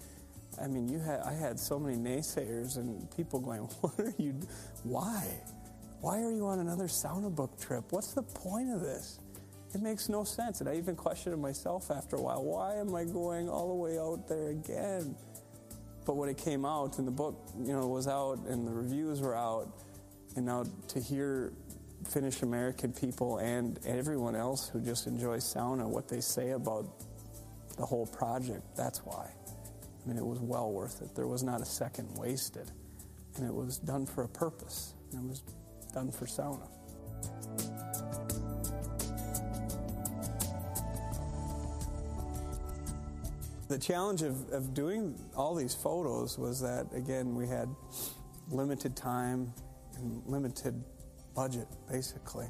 I mean, you had I had so many naysayers and people going, "What are you? Why? Why are you on another sauna book trip? What's the point of this? It makes no sense." And I even questioned myself after a while. Why am I going all the way out there again? But when it came out and the book, you know, was out and the reviews were out, and now to hear Finnish American people and everyone else who just enjoys sauna what they say about the whole project, that's why. I mean, it was well worth it. There was not a second wasted. And it was done for a purpose. It was done for sauna. The challenge of, of doing all these photos was that, again, we had limited time and limited budget, basically.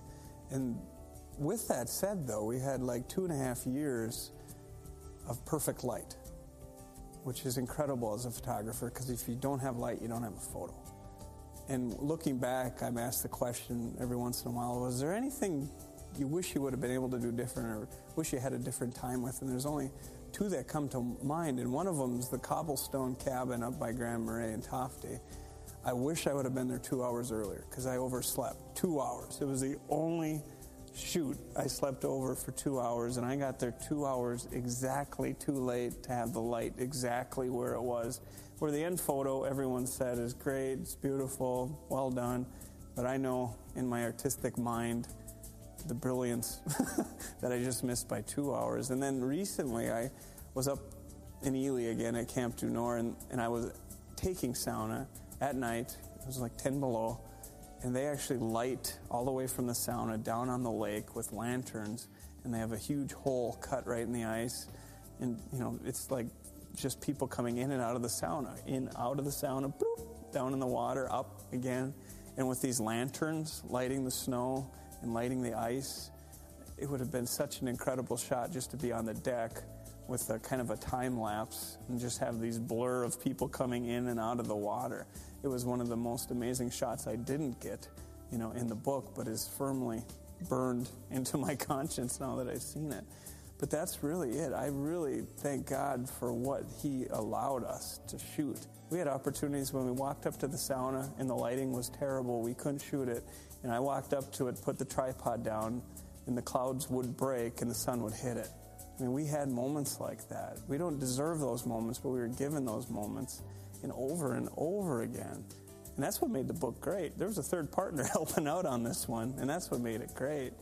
And with that said, though, we had like two and a half years of perfect light which is incredible as a photographer because if you don't have light, you don't have a photo. And looking back, I'm asked the question every once in a while was there anything you wish you would have been able to do different or wish you had a different time with? And there's only two that come to mind, and one of them is the cobblestone cabin up by Grand Marais and Tofte. I wish I would have been there two hours earlier because I overslept two hours. It was the only shoot, I slept over for two hours and I got there two hours exactly too late to have the light exactly where it was. Where the end photo, everyone said, is great, it's beautiful, well done. But I know in my artistic mind the brilliance that I just missed by two hours. And then recently I was up in Ely again at Camp du Nord and, and I was taking sauna at night. It was like 10 below and they actually light all the way from the sauna down on the lake with lanterns and they have a huge hole cut right in the ice and you know it's like just people coming in and out of the sauna in out of the sauna boop, down in the water up again and with these lanterns lighting the snow and lighting the ice it would have been such an incredible shot just to be on the deck with a kind of a time lapse and just have these blur of people coming in and out of the water it was one of the most amazing shots I didn't get, you know, in the book, but is firmly burned into my conscience now that I've seen it. But that's really it. I really thank God for what He allowed us to shoot. We had opportunities when we walked up to the sauna and the lighting was terrible. We couldn't shoot it. And I walked up to it, put the tripod down, and the clouds would break and the sun would hit it. I mean, we had moments like that. We don't deserve those moments, but we were given those moments and over and over again. And that's what made the book great. There was a third partner helping out on this one, and that's what made it great.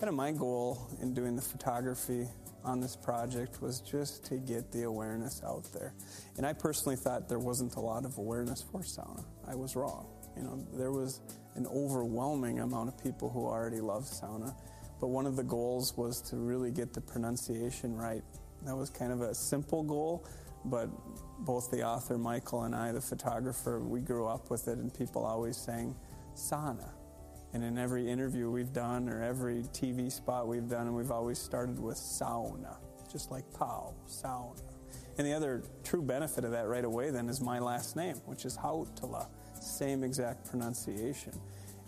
Kind of my goal in doing the photography on this project was just to get the awareness out there. And I personally thought there wasn't a lot of awareness for sauna. I was wrong. You know, there was an overwhelming amount of people who already love sauna. But one of the goals was to really get the pronunciation right. That was kind of a simple goal, but both the author Michael and I, the photographer, we grew up with it, and people always saying sauna. And in every interview we've done or every TV spot we've done, and we've always started with sauna, just like pow, sauna. And the other true benefit of that right away then is my last name, which is Hautala, same exact pronunciation.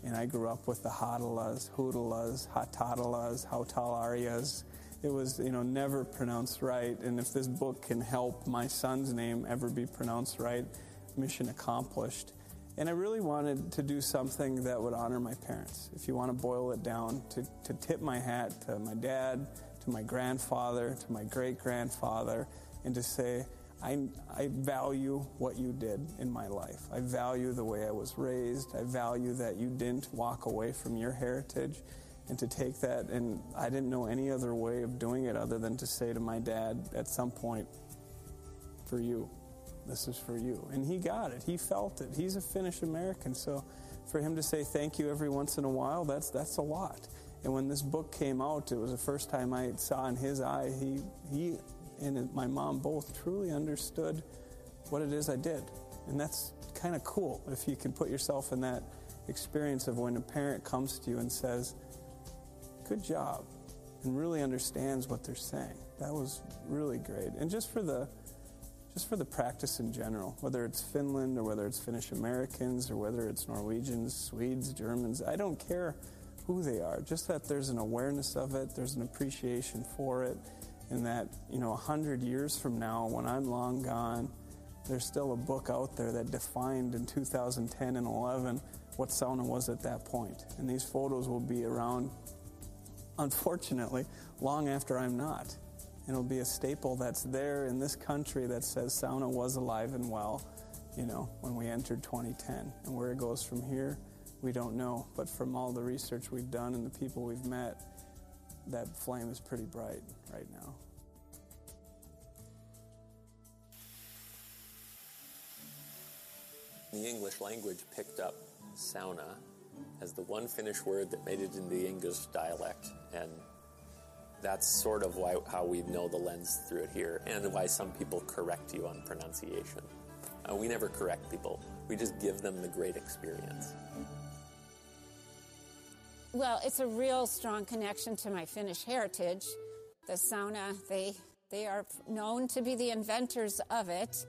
And I grew up with the Hatalas, Hutalas, Hatatalas, Hautalarias, it was, you know, never pronounced right. And if this book can help my son's name ever be pronounced right, mission accomplished. And I really wanted to do something that would honor my parents. If you want to boil it down, to, to tip my hat to my dad, to my grandfather, to my great grandfather, and to say, I, I value what you did in my life. I value the way I was raised. I value that you didn't walk away from your heritage and to take that and I didn't know any other way of doing it other than to say to my dad at some point for you. This is for you. And he got it. He felt it. He's a Finnish American so for him to say thank you every once in a while that's that's a lot. And when this book came out, it was the first time I saw in his eye, he, he and my mom both truly understood what it is I did. And that's kind of cool if you can put yourself in that experience of when a parent comes to you and says, Good job, and really understands what they're saying. That was really great. And just for the just for the practice in general, whether it's Finland or whether it's Finnish Americans or whether it's Norwegians, Swedes, Germans, I don't care who they are. Just that there's an awareness of it, there's an appreciation for it, and that, you know, a hundred years from now, when I'm long gone, there's still a book out there that defined in 2010 and 11 what sauna was at that point. And these photos will be around, unfortunately, long after I'm not. And it'll be a staple that's there in this country that says sauna was alive and well, you know, when we entered 2010. And where it goes from here, we don't know. But from all the research we've done and the people we've met, that flame is pretty bright right now. The English language picked up sauna as the one Finnish word that made it into the English dialect. And that's sort of why, how we know the lens through it here, and why some people correct you on pronunciation. Uh, we never correct people, we just give them the great experience. Well, it's a real strong connection to my Finnish heritage. The sauna, they, they are known to be the inventors of it.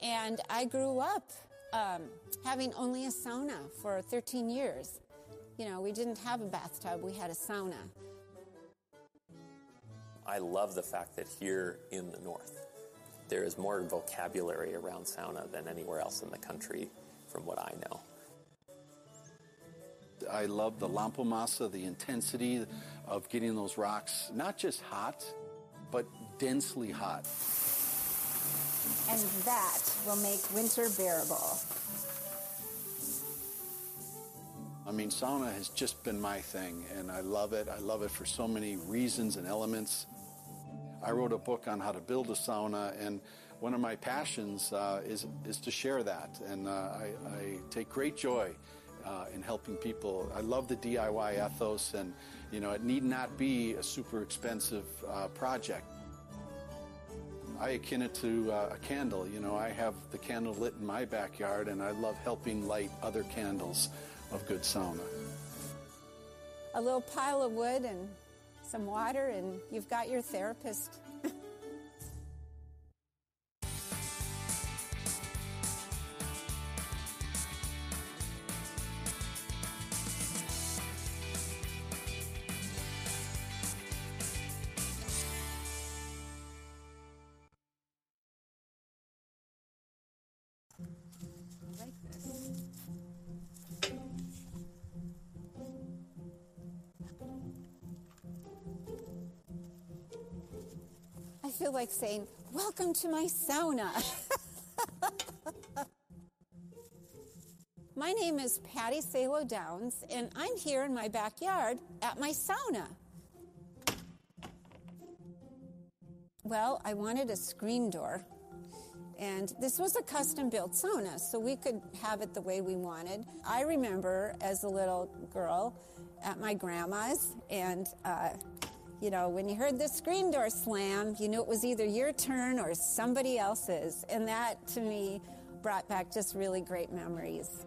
And I grew up um, having only a sauna for 13 years. You know, we didn't have a bathtub, we had a sauna. I love the fact that here in the north, there is more vocabulary around sauna than anywhere else in the country, from what I know. I love the Lämpömassä, the intensity of getting those rocks not just hot, but densely hot. And that will make winter bearable. I mean, sauna has just been my thing, and I love it. I love it for so many reasons and elements. I wrote a book on how to build a sauna, and one of my passions uh, is is to share that, and uh, I, I, take great joy uh, in helping people. I love the DIY ethos, and you know, it need not be a super expensive uh, project. I akin it to uh, a candle. You know, I have the candle lit in my backyard, and I love helping light other candles of good sauna. A little pile of wood and some water, and you've got your therapist. Like saying, Welcome to my sauna. my name is Patty Salo Downs, and I'm here in my backyard at my sauna. Well, I wanted a screen door, and this was a custom built sauna, so we could have it the way we wanted. I remember as a little girl at my grandma's, and uh, you know, when you heard the screen door slam, you knew it was either your turn or somebody else's. And that to me brought back just really great memories.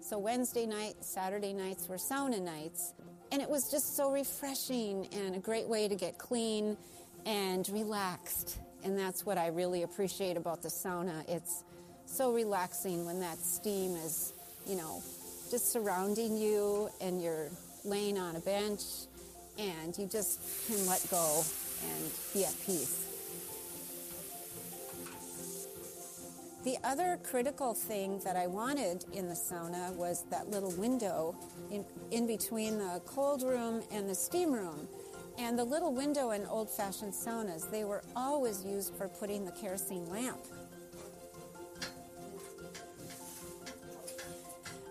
So Wednesday night, Saturday nights were sauna nights. And it was just so refreshing and a great way to get clean and relaxed. And that's what I really appreciate about the sauna. It's so relaxing when that steam is, you know, just surrounding you and you're laying on a bench and you just can let go and be at peace. The other critical thing that I wanted in the sauna was that little window in, in between the cold room and the steam room. And the little window in old fashioned saunas, they were always used for putting the kerosene lamp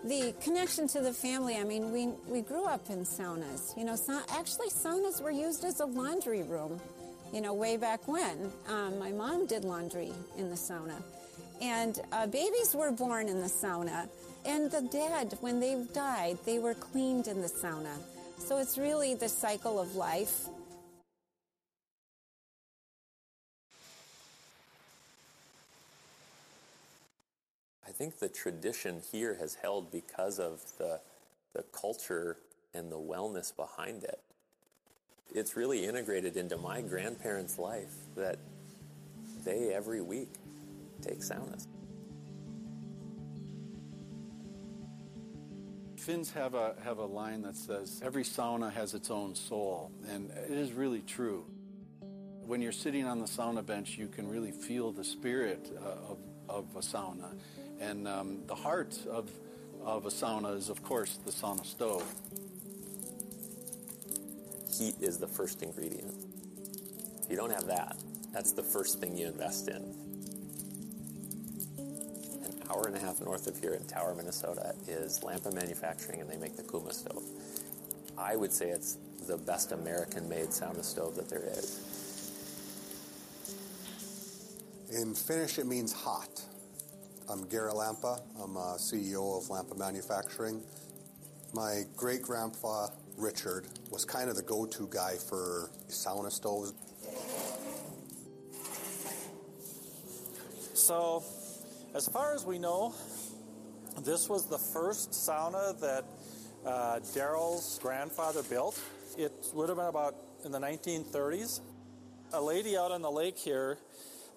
the connection to the family, I mean, we, we grew up in saunas. You know, sa- actually, saunas were used as a laundry room, you know, way back when. Um, my mom did laundry in the sauna. And uh, babies were born in the sauna. And the dead, when they've died, they were cleaned in the sauna. So it's really the cycle of life. Think the tradition here has held because of the, the culture and the wellness behind it. It's really integrated into my grandparents' life that they every week take saunas. Finns have a have a line that says every sauna has its own soul, and it is really true. When you're sitting on the sauna bench, you can really feel the spirit uh, of, of a sauna, and um, the heart of of a sauna is, of course, the sauna stove. Heat is the first ingredient. If you don't have that, that's the first thing you invest in. An hour and a half north of here in Tower, Minnesota is Lamppa Manufacturing, and they make the Kuuma stove. I would say it's the best American made sauna stove that there is. In Finnish, it means hot. I'm Garrett Lamppa. I'm a CEO of Lamppa Manufacturing. My great grandpa, Richard, was kind of the go to guy for sauna stoves. So, as far as we know, this was the first sauna that uh, Daryl's grandfather built. It would have been about in the 1930s. A lady out on the lake here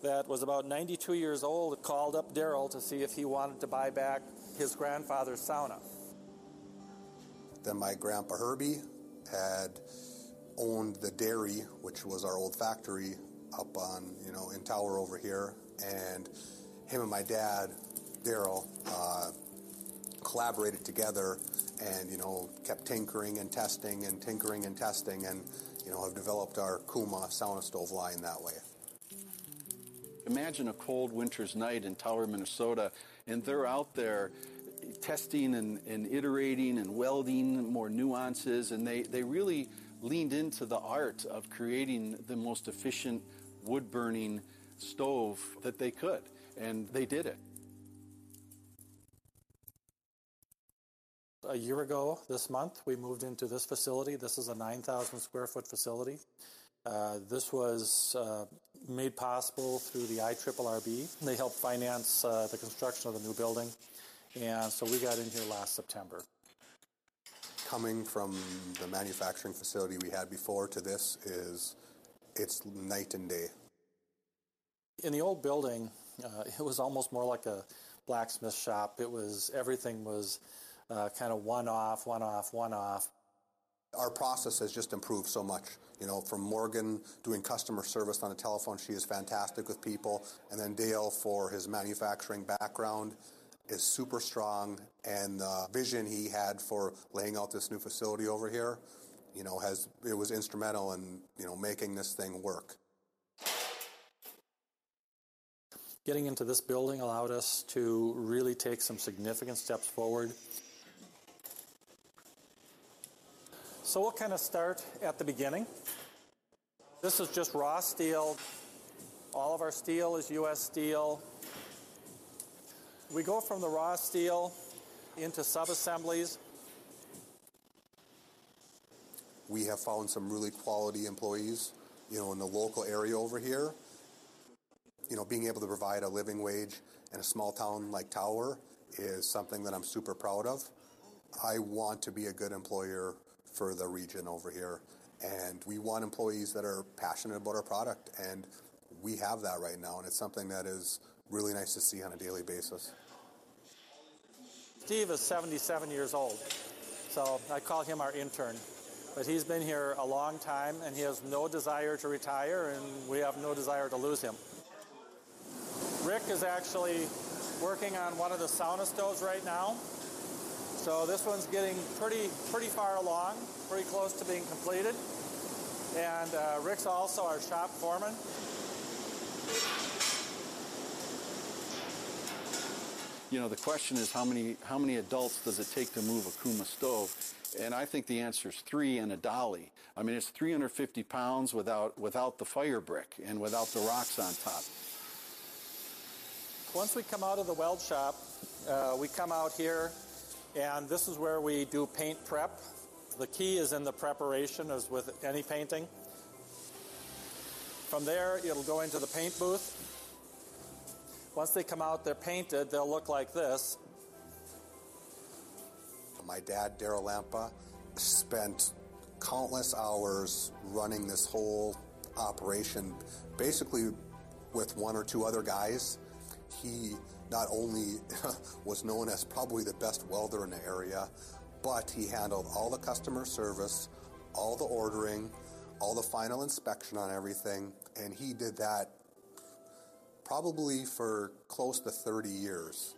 that was about 92 years old called up Daryl to see if he wanted to buy back his grandfather's sauna. Then my grandpa Herbie had owned the dairy, which was our old factory up on, you know, in Tower over here. And him and my dad, Daryl, uh, collaborated together and, you know, kept tinkering and testing and tinkering and testing and, you know, have developed our Kuuma sauna stove line that way. Imagine a cold winter's night in Tower, Minnesota, and they're out there testing and, and iterating and welding more nuances, and they, they really leaned into the art of creating the most efficient wood burning stove that they could, and they did it. A year ago this month, we moved into this facility. This is a 9,000 square foot facility. Uh, this was uh, made possible through the IRRB. They helped finance uh, the construction of the new building, and so we got in here last September. Coming from the manufacturing facility we had before to this is it's night and day. In the old building, uh, it was almost more like a blacksmith shop. It was everything was uh, kind of one off, one off, one off. Our process has just improved so much. You know, from Morgan doing customer service on the telephone, she is fantastic with people. And then Dale, for his manufacturing background, is super strong. And the vision he had for laying out this new facility over here, you know, has it was instrumental in you know making this thing work. Getting into this building allowed us to really take some significant steps forward. So we'll kind of start at the beginning. This is just raw steel. All of our steel is U.S. steel. We go from the raw steel into sub-assemblies. We have found some really quality employees, you know, in the local area over here. You know, being able to provide a living wage in a small town like Tower is something that I'm super proud of. I want to be a good employer for the region over here. And we want employees that are passionate about our product. And we have that right now. And it's something that is really nice to see on a daily basis. Steve is 77 years old, so I call him our intern. But he's been here a long time and he has no desire to retire, and we have no desire to lose him. Rick is actually working on one of the sauna stoves right now. So this one's getting pretty pretty far along, pretty close to being completed. And uh, Rick's also our shop foreman. You know, the question is how many how many adults does it take to move a Kuuma stove? And I think the answer is three and a dolly. I mean, it's 350 pounds without without the fire brick and without the rocks on top. Once we come out of the weld shop, uh, we come out here, and this is where we do paint prep. The key is in the preparation, as with any painting. From there, it'll go into the paint booth. Once they come out, they're painted, they'll look like this. My dad, Daryl Lamppa, spent countless hours running this whole operation, basically with one or two other guys. He not only was known as probably the best welder in the area, but he handled all the customer service, all the ordering, all the final inspection on everything, and he did that probably for close to 30 years.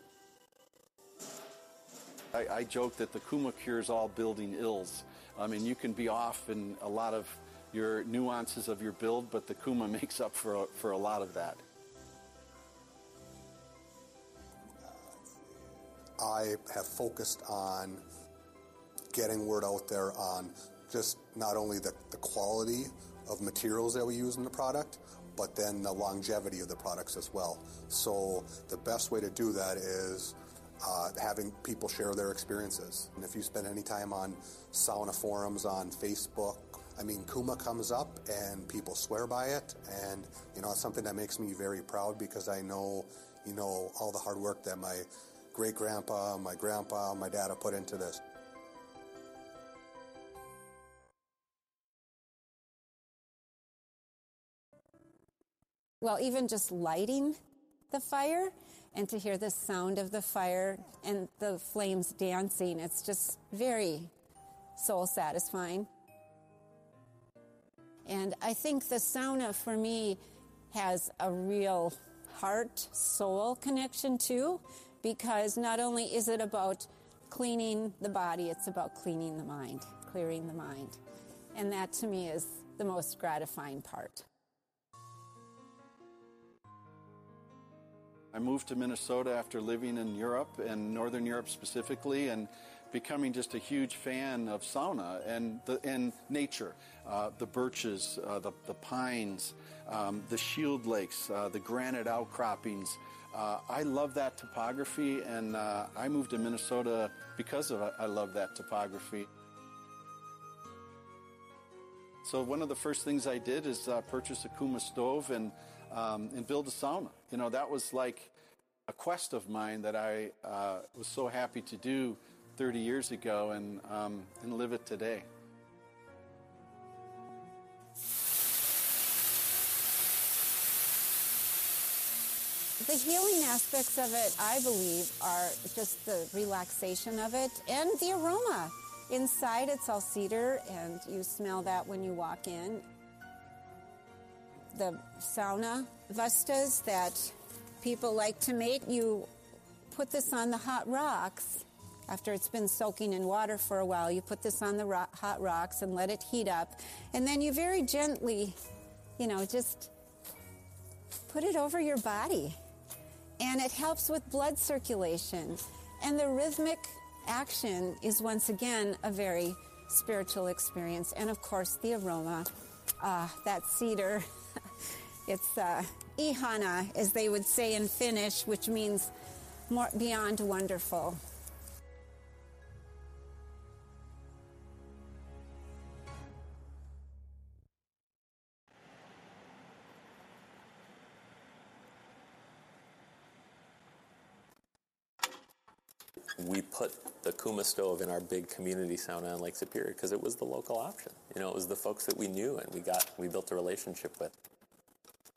I, I joke that the Kuuma cures all building ills. I mean, you can be off in a lot of your nuances of your build, but the Kuuma makes up for for a lot of that. I have focused on getting word out there on just not only the, the quality of materials that we use in the product, but then the longevity of the products as well. So the best way to do that is uh, having people share their experiences. And if you spend any time on sauna forums on Facebook, I mean, Kuuma comes up and people swear by it, and you know it's something that makes me very proud because I know, you know, all the hard work that my great grandpa, my grandpa, my dad have put into this. Well, even just lighting the fire and to hear the sound of the fire and the flames dancing, it's just very soul satisfying. And I think the sauna for me has a real heart soul connection too, because not only is it about cleaning the body, it's about cleaning the mind, clearing the mind. And that to me is the most gratifying part. I moved to Minnesota after living in Europe and Northern Europe specifically and becoming just a huge fan of sauna and, the, and nature. Uh, the birches, uh, the, the pines, um, the shield lakes, uh, the granite outcroppings. Uh, I love that topography and uh, I moved to Minnesota because of I love that topography. So one of the first things I did is uh, purchase a Kuuma stove and um, and build a sauna. You know, that was like a quest of mine that I uh, was so happy to do 30 years ago and, um, and live it today. The healing aspects of it, I believe, are just the relaxation of it and the aroma. Inside, it's all cedar, and you smell that when you walk in the sauna vestas that people like to make. You put this on the hot rocks after it's been soaking in water for a while. You put this on the ro- hot rocks and let it heat up. And then you very gently, you know, just put it over your body. And it helps with blood circulation. And the rhythmic action is once again a very spiritual experience. And of course, the aroma, uh, that cedar. It's uh, ihana, as they would say in Finnish, which means more beyond wonderful. We put the Kuuma stove in our big community sauna in Lake Superior because it was the local option. You know, it was the folks that we knew and we got we built a relationship with.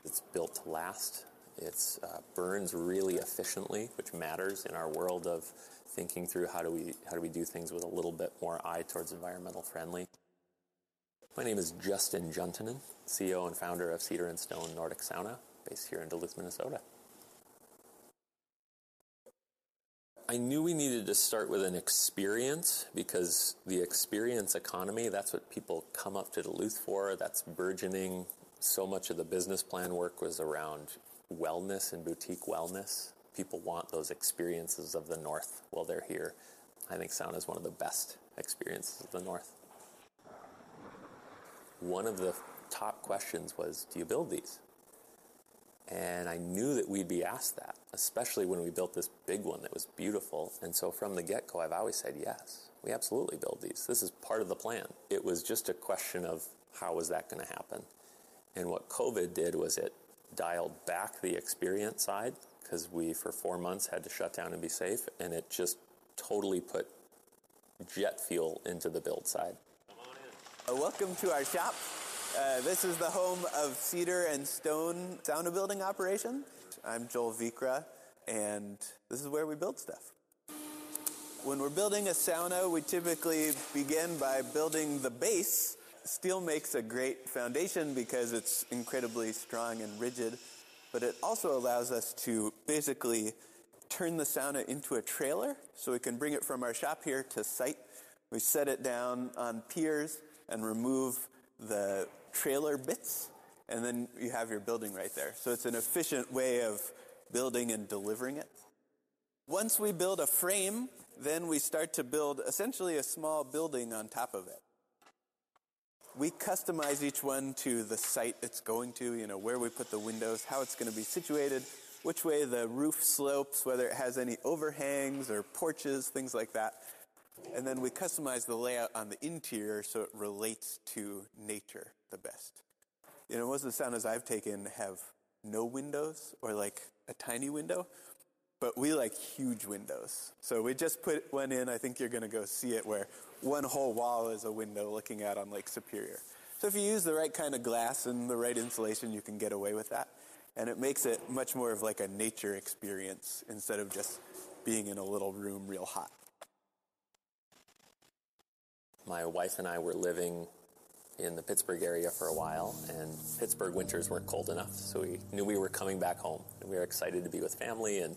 It's built to last. It uh, burns really efficiently, which matters in our world of thinking through how do we how do we do things with a little bit more eye towards environmental friendly. My name is Justin Juntunen, CEO and founder of Cedar and Stone Nordic Sauna, based here in Duluth, Minnesota. I knew we needed to start with an experience because the experience economy, that's what people come up to Duluth for. That's burgeoning so much of the business plan work was around wellness and boutique wellness. People want those experiences of the North while they're here. I think Sauna is one of the best experiences of the North. One of the top questions was Do you build these? And I knew that we'd be asked that, especially when we built this big one that was beautiful. And so from the get go, I've always said, yes, we absolutely build these. This is part of the plan. It was just a question of how was that going to happen. And what COVID did was it dialed back the experience side because we, for four months, had to shut down and be safe. And it just totally put jet fuel into the build side. Uh, welcome to our shop. Uh, this is the home of Cedar and Stone sauna building operation. I'm Joel Vikra, and this is where we build stuff. When we're building a sauna, we typically begin by building the base. Steel makes a great foundation because it's incredibly strong and rigid, but it also allows us to basically turn the sauna into a trailer so we can bring it from our shop here to site. We set it down on piers and remove the trailer bits, and then you have your building right there. So it's an efficient way of building and delivering it. Once we build a frame, then we start to build essentially a small building on top of it. We customize each one to the site it's going to, you know, where we put the windows, how it's going to be situated, which way the roof slopes, whether it has any overhangs or porches, things like that. And then we customize the layout on the interior so it relates to nature the best. You know, most of the saunas I've taken have no windows or like a tiny window, but we like huge windows. So we just put one in. I think you're going to go see it where one whole wall is a window looking out on Lake Superior. So if you use the right kind of glass and the right insulation, you can get away with that. And it makes it much more of like a nature experience instead of just being in a little room real hot. My wife and I were living in the Pittsburgh area for a while, and Pittsburgh winters weren't cold enough, so we knew we were coming back home. And we were excited to be with family, and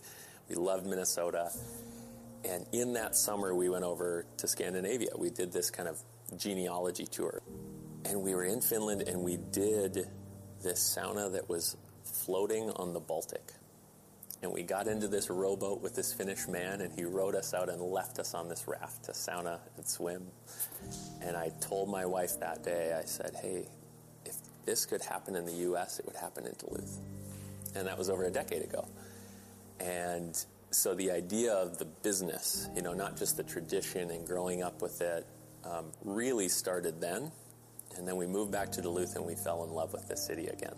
we loved Minnesota. And in that summer, we went over to Scandinavia. We did this kind of genealogy tour. And we were in Finland, and we did this sauna that was floating on the Baltic. And we got into this rowboat with this Finnish man, and he rowed us out and left us on this raft to sauna and swim. And I told my wife that day, I said, hey, if this could happen in the U.S., it would happen in Duluth. And that was over a decade ago. And so the idea of the business, you know, not just the tradition and growing up with it, um, really started then. And then we moved back to Duluth and we fell in love with the city again.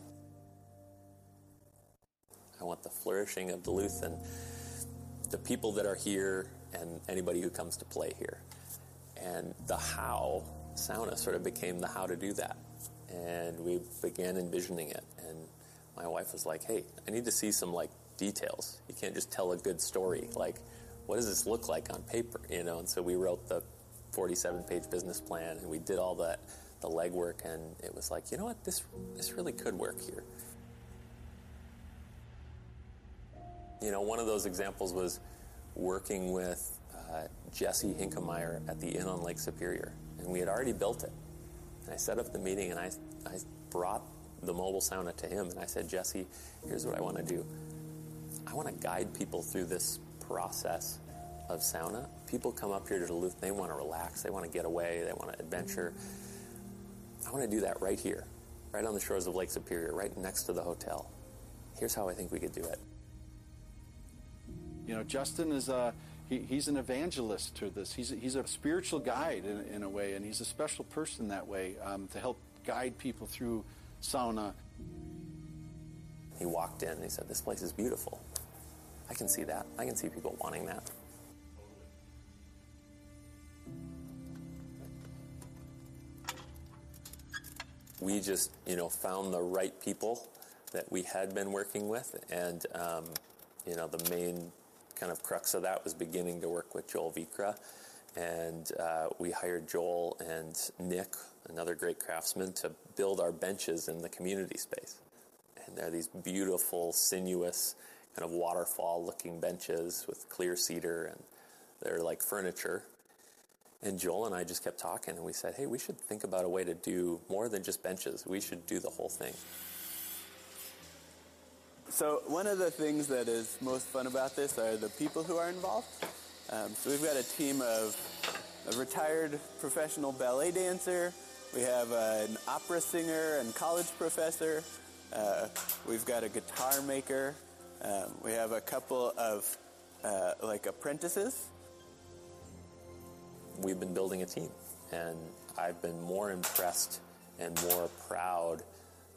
I want the flourishing of Duluth and the people that are here and anybody who comes to play here. And the how sauna sort of became the how to do that. And we began envisioning it. And my wife was like, hey, I need to see some like details. You can't just tell a good story. Like, what does this look like on paper? You know, and so we wrote the 47 page business plan and we did all that the legwork and it was like, you know what, this this really could work here. You know, one of those examples was working with uh, Jesse Hinkemeyer at the Inn on Lake Superior, and we had already built it. And I set up the meeting, and I, I brought the mobile sauna to him, and I said, Jesse, here's what I want to do. I want to guide people through this process of sauna. People come up here to Duluth, they want to relax, they want to get away, they want to adventure. I want to do that right here, right on the shores of Lake Superior, right next to the hotel. Here's how I think we could do it. You know, Justin is a he, he's an evangelist to this. He's a, he's a spiritual guide in, in a way, and he's a special person that way um, to help guide people through sauna. He walked in and he said, "This place is beautiful. I can see that. I can see people wanting that." We just, you know, found the right people that we had been working with, and um, you know, the main kind of crux of that was beginning to work with Joel Vikra. And uh, we hired Joel and Nick, another great craftsman, to build our benches in the community space. And they're these beautiful, sinuous, kind of waterfall looking benches with clear cedar, and they're like furniture. And Joel and I just kept talking, and we said, hey, we should think about a way to do more than just benches. We should do the whole thing. So one of the things that is most fun about this are the people who are involved. Um, so we've got a team of a retired professional ballet dancer. We have an opera singer and college professor. Uh, we've got a guitar maker. Um, we have a couple of uh, like apprentices. We've been building a team, and I've been more impressed and more proud,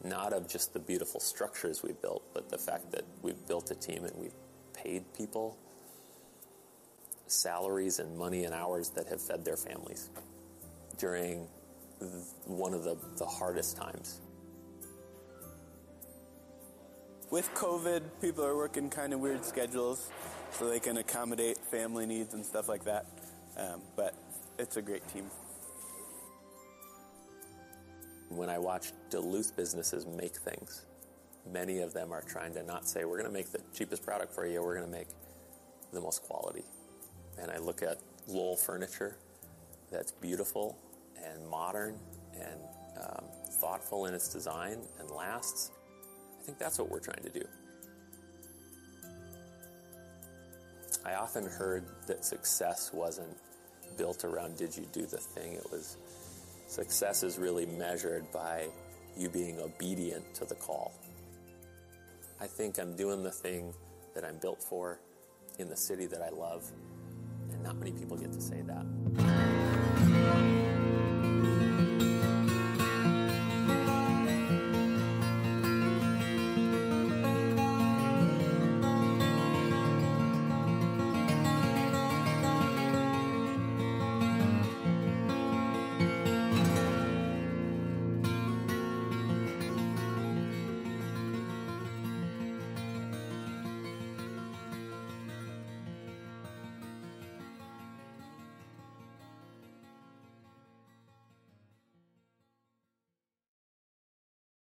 not of just the beautiful structures we built, but the fact that we've built a team and we've paid people salaries and money and hours that have fed their families during one of the, the hardest times. With COVID, people are working kind of weird schedules so they can accommodate family needs and stuff like that. Um, but it's a great team. When I watch Duluth businesses make things, many of them are trying to not say, we're going to make the cheapest product for you, we're going to make the most quality. And I look at Loll furniture that's beautiful and modern and um, thoughtful in its design and lasts. I think that's what we're trying to do. I often heard that success wasn't built around did you do the thing. It was success is really measured by you being obedient to the call. I think I'm doing the thing that I'm built for in the city that I love, and not many people get to say that.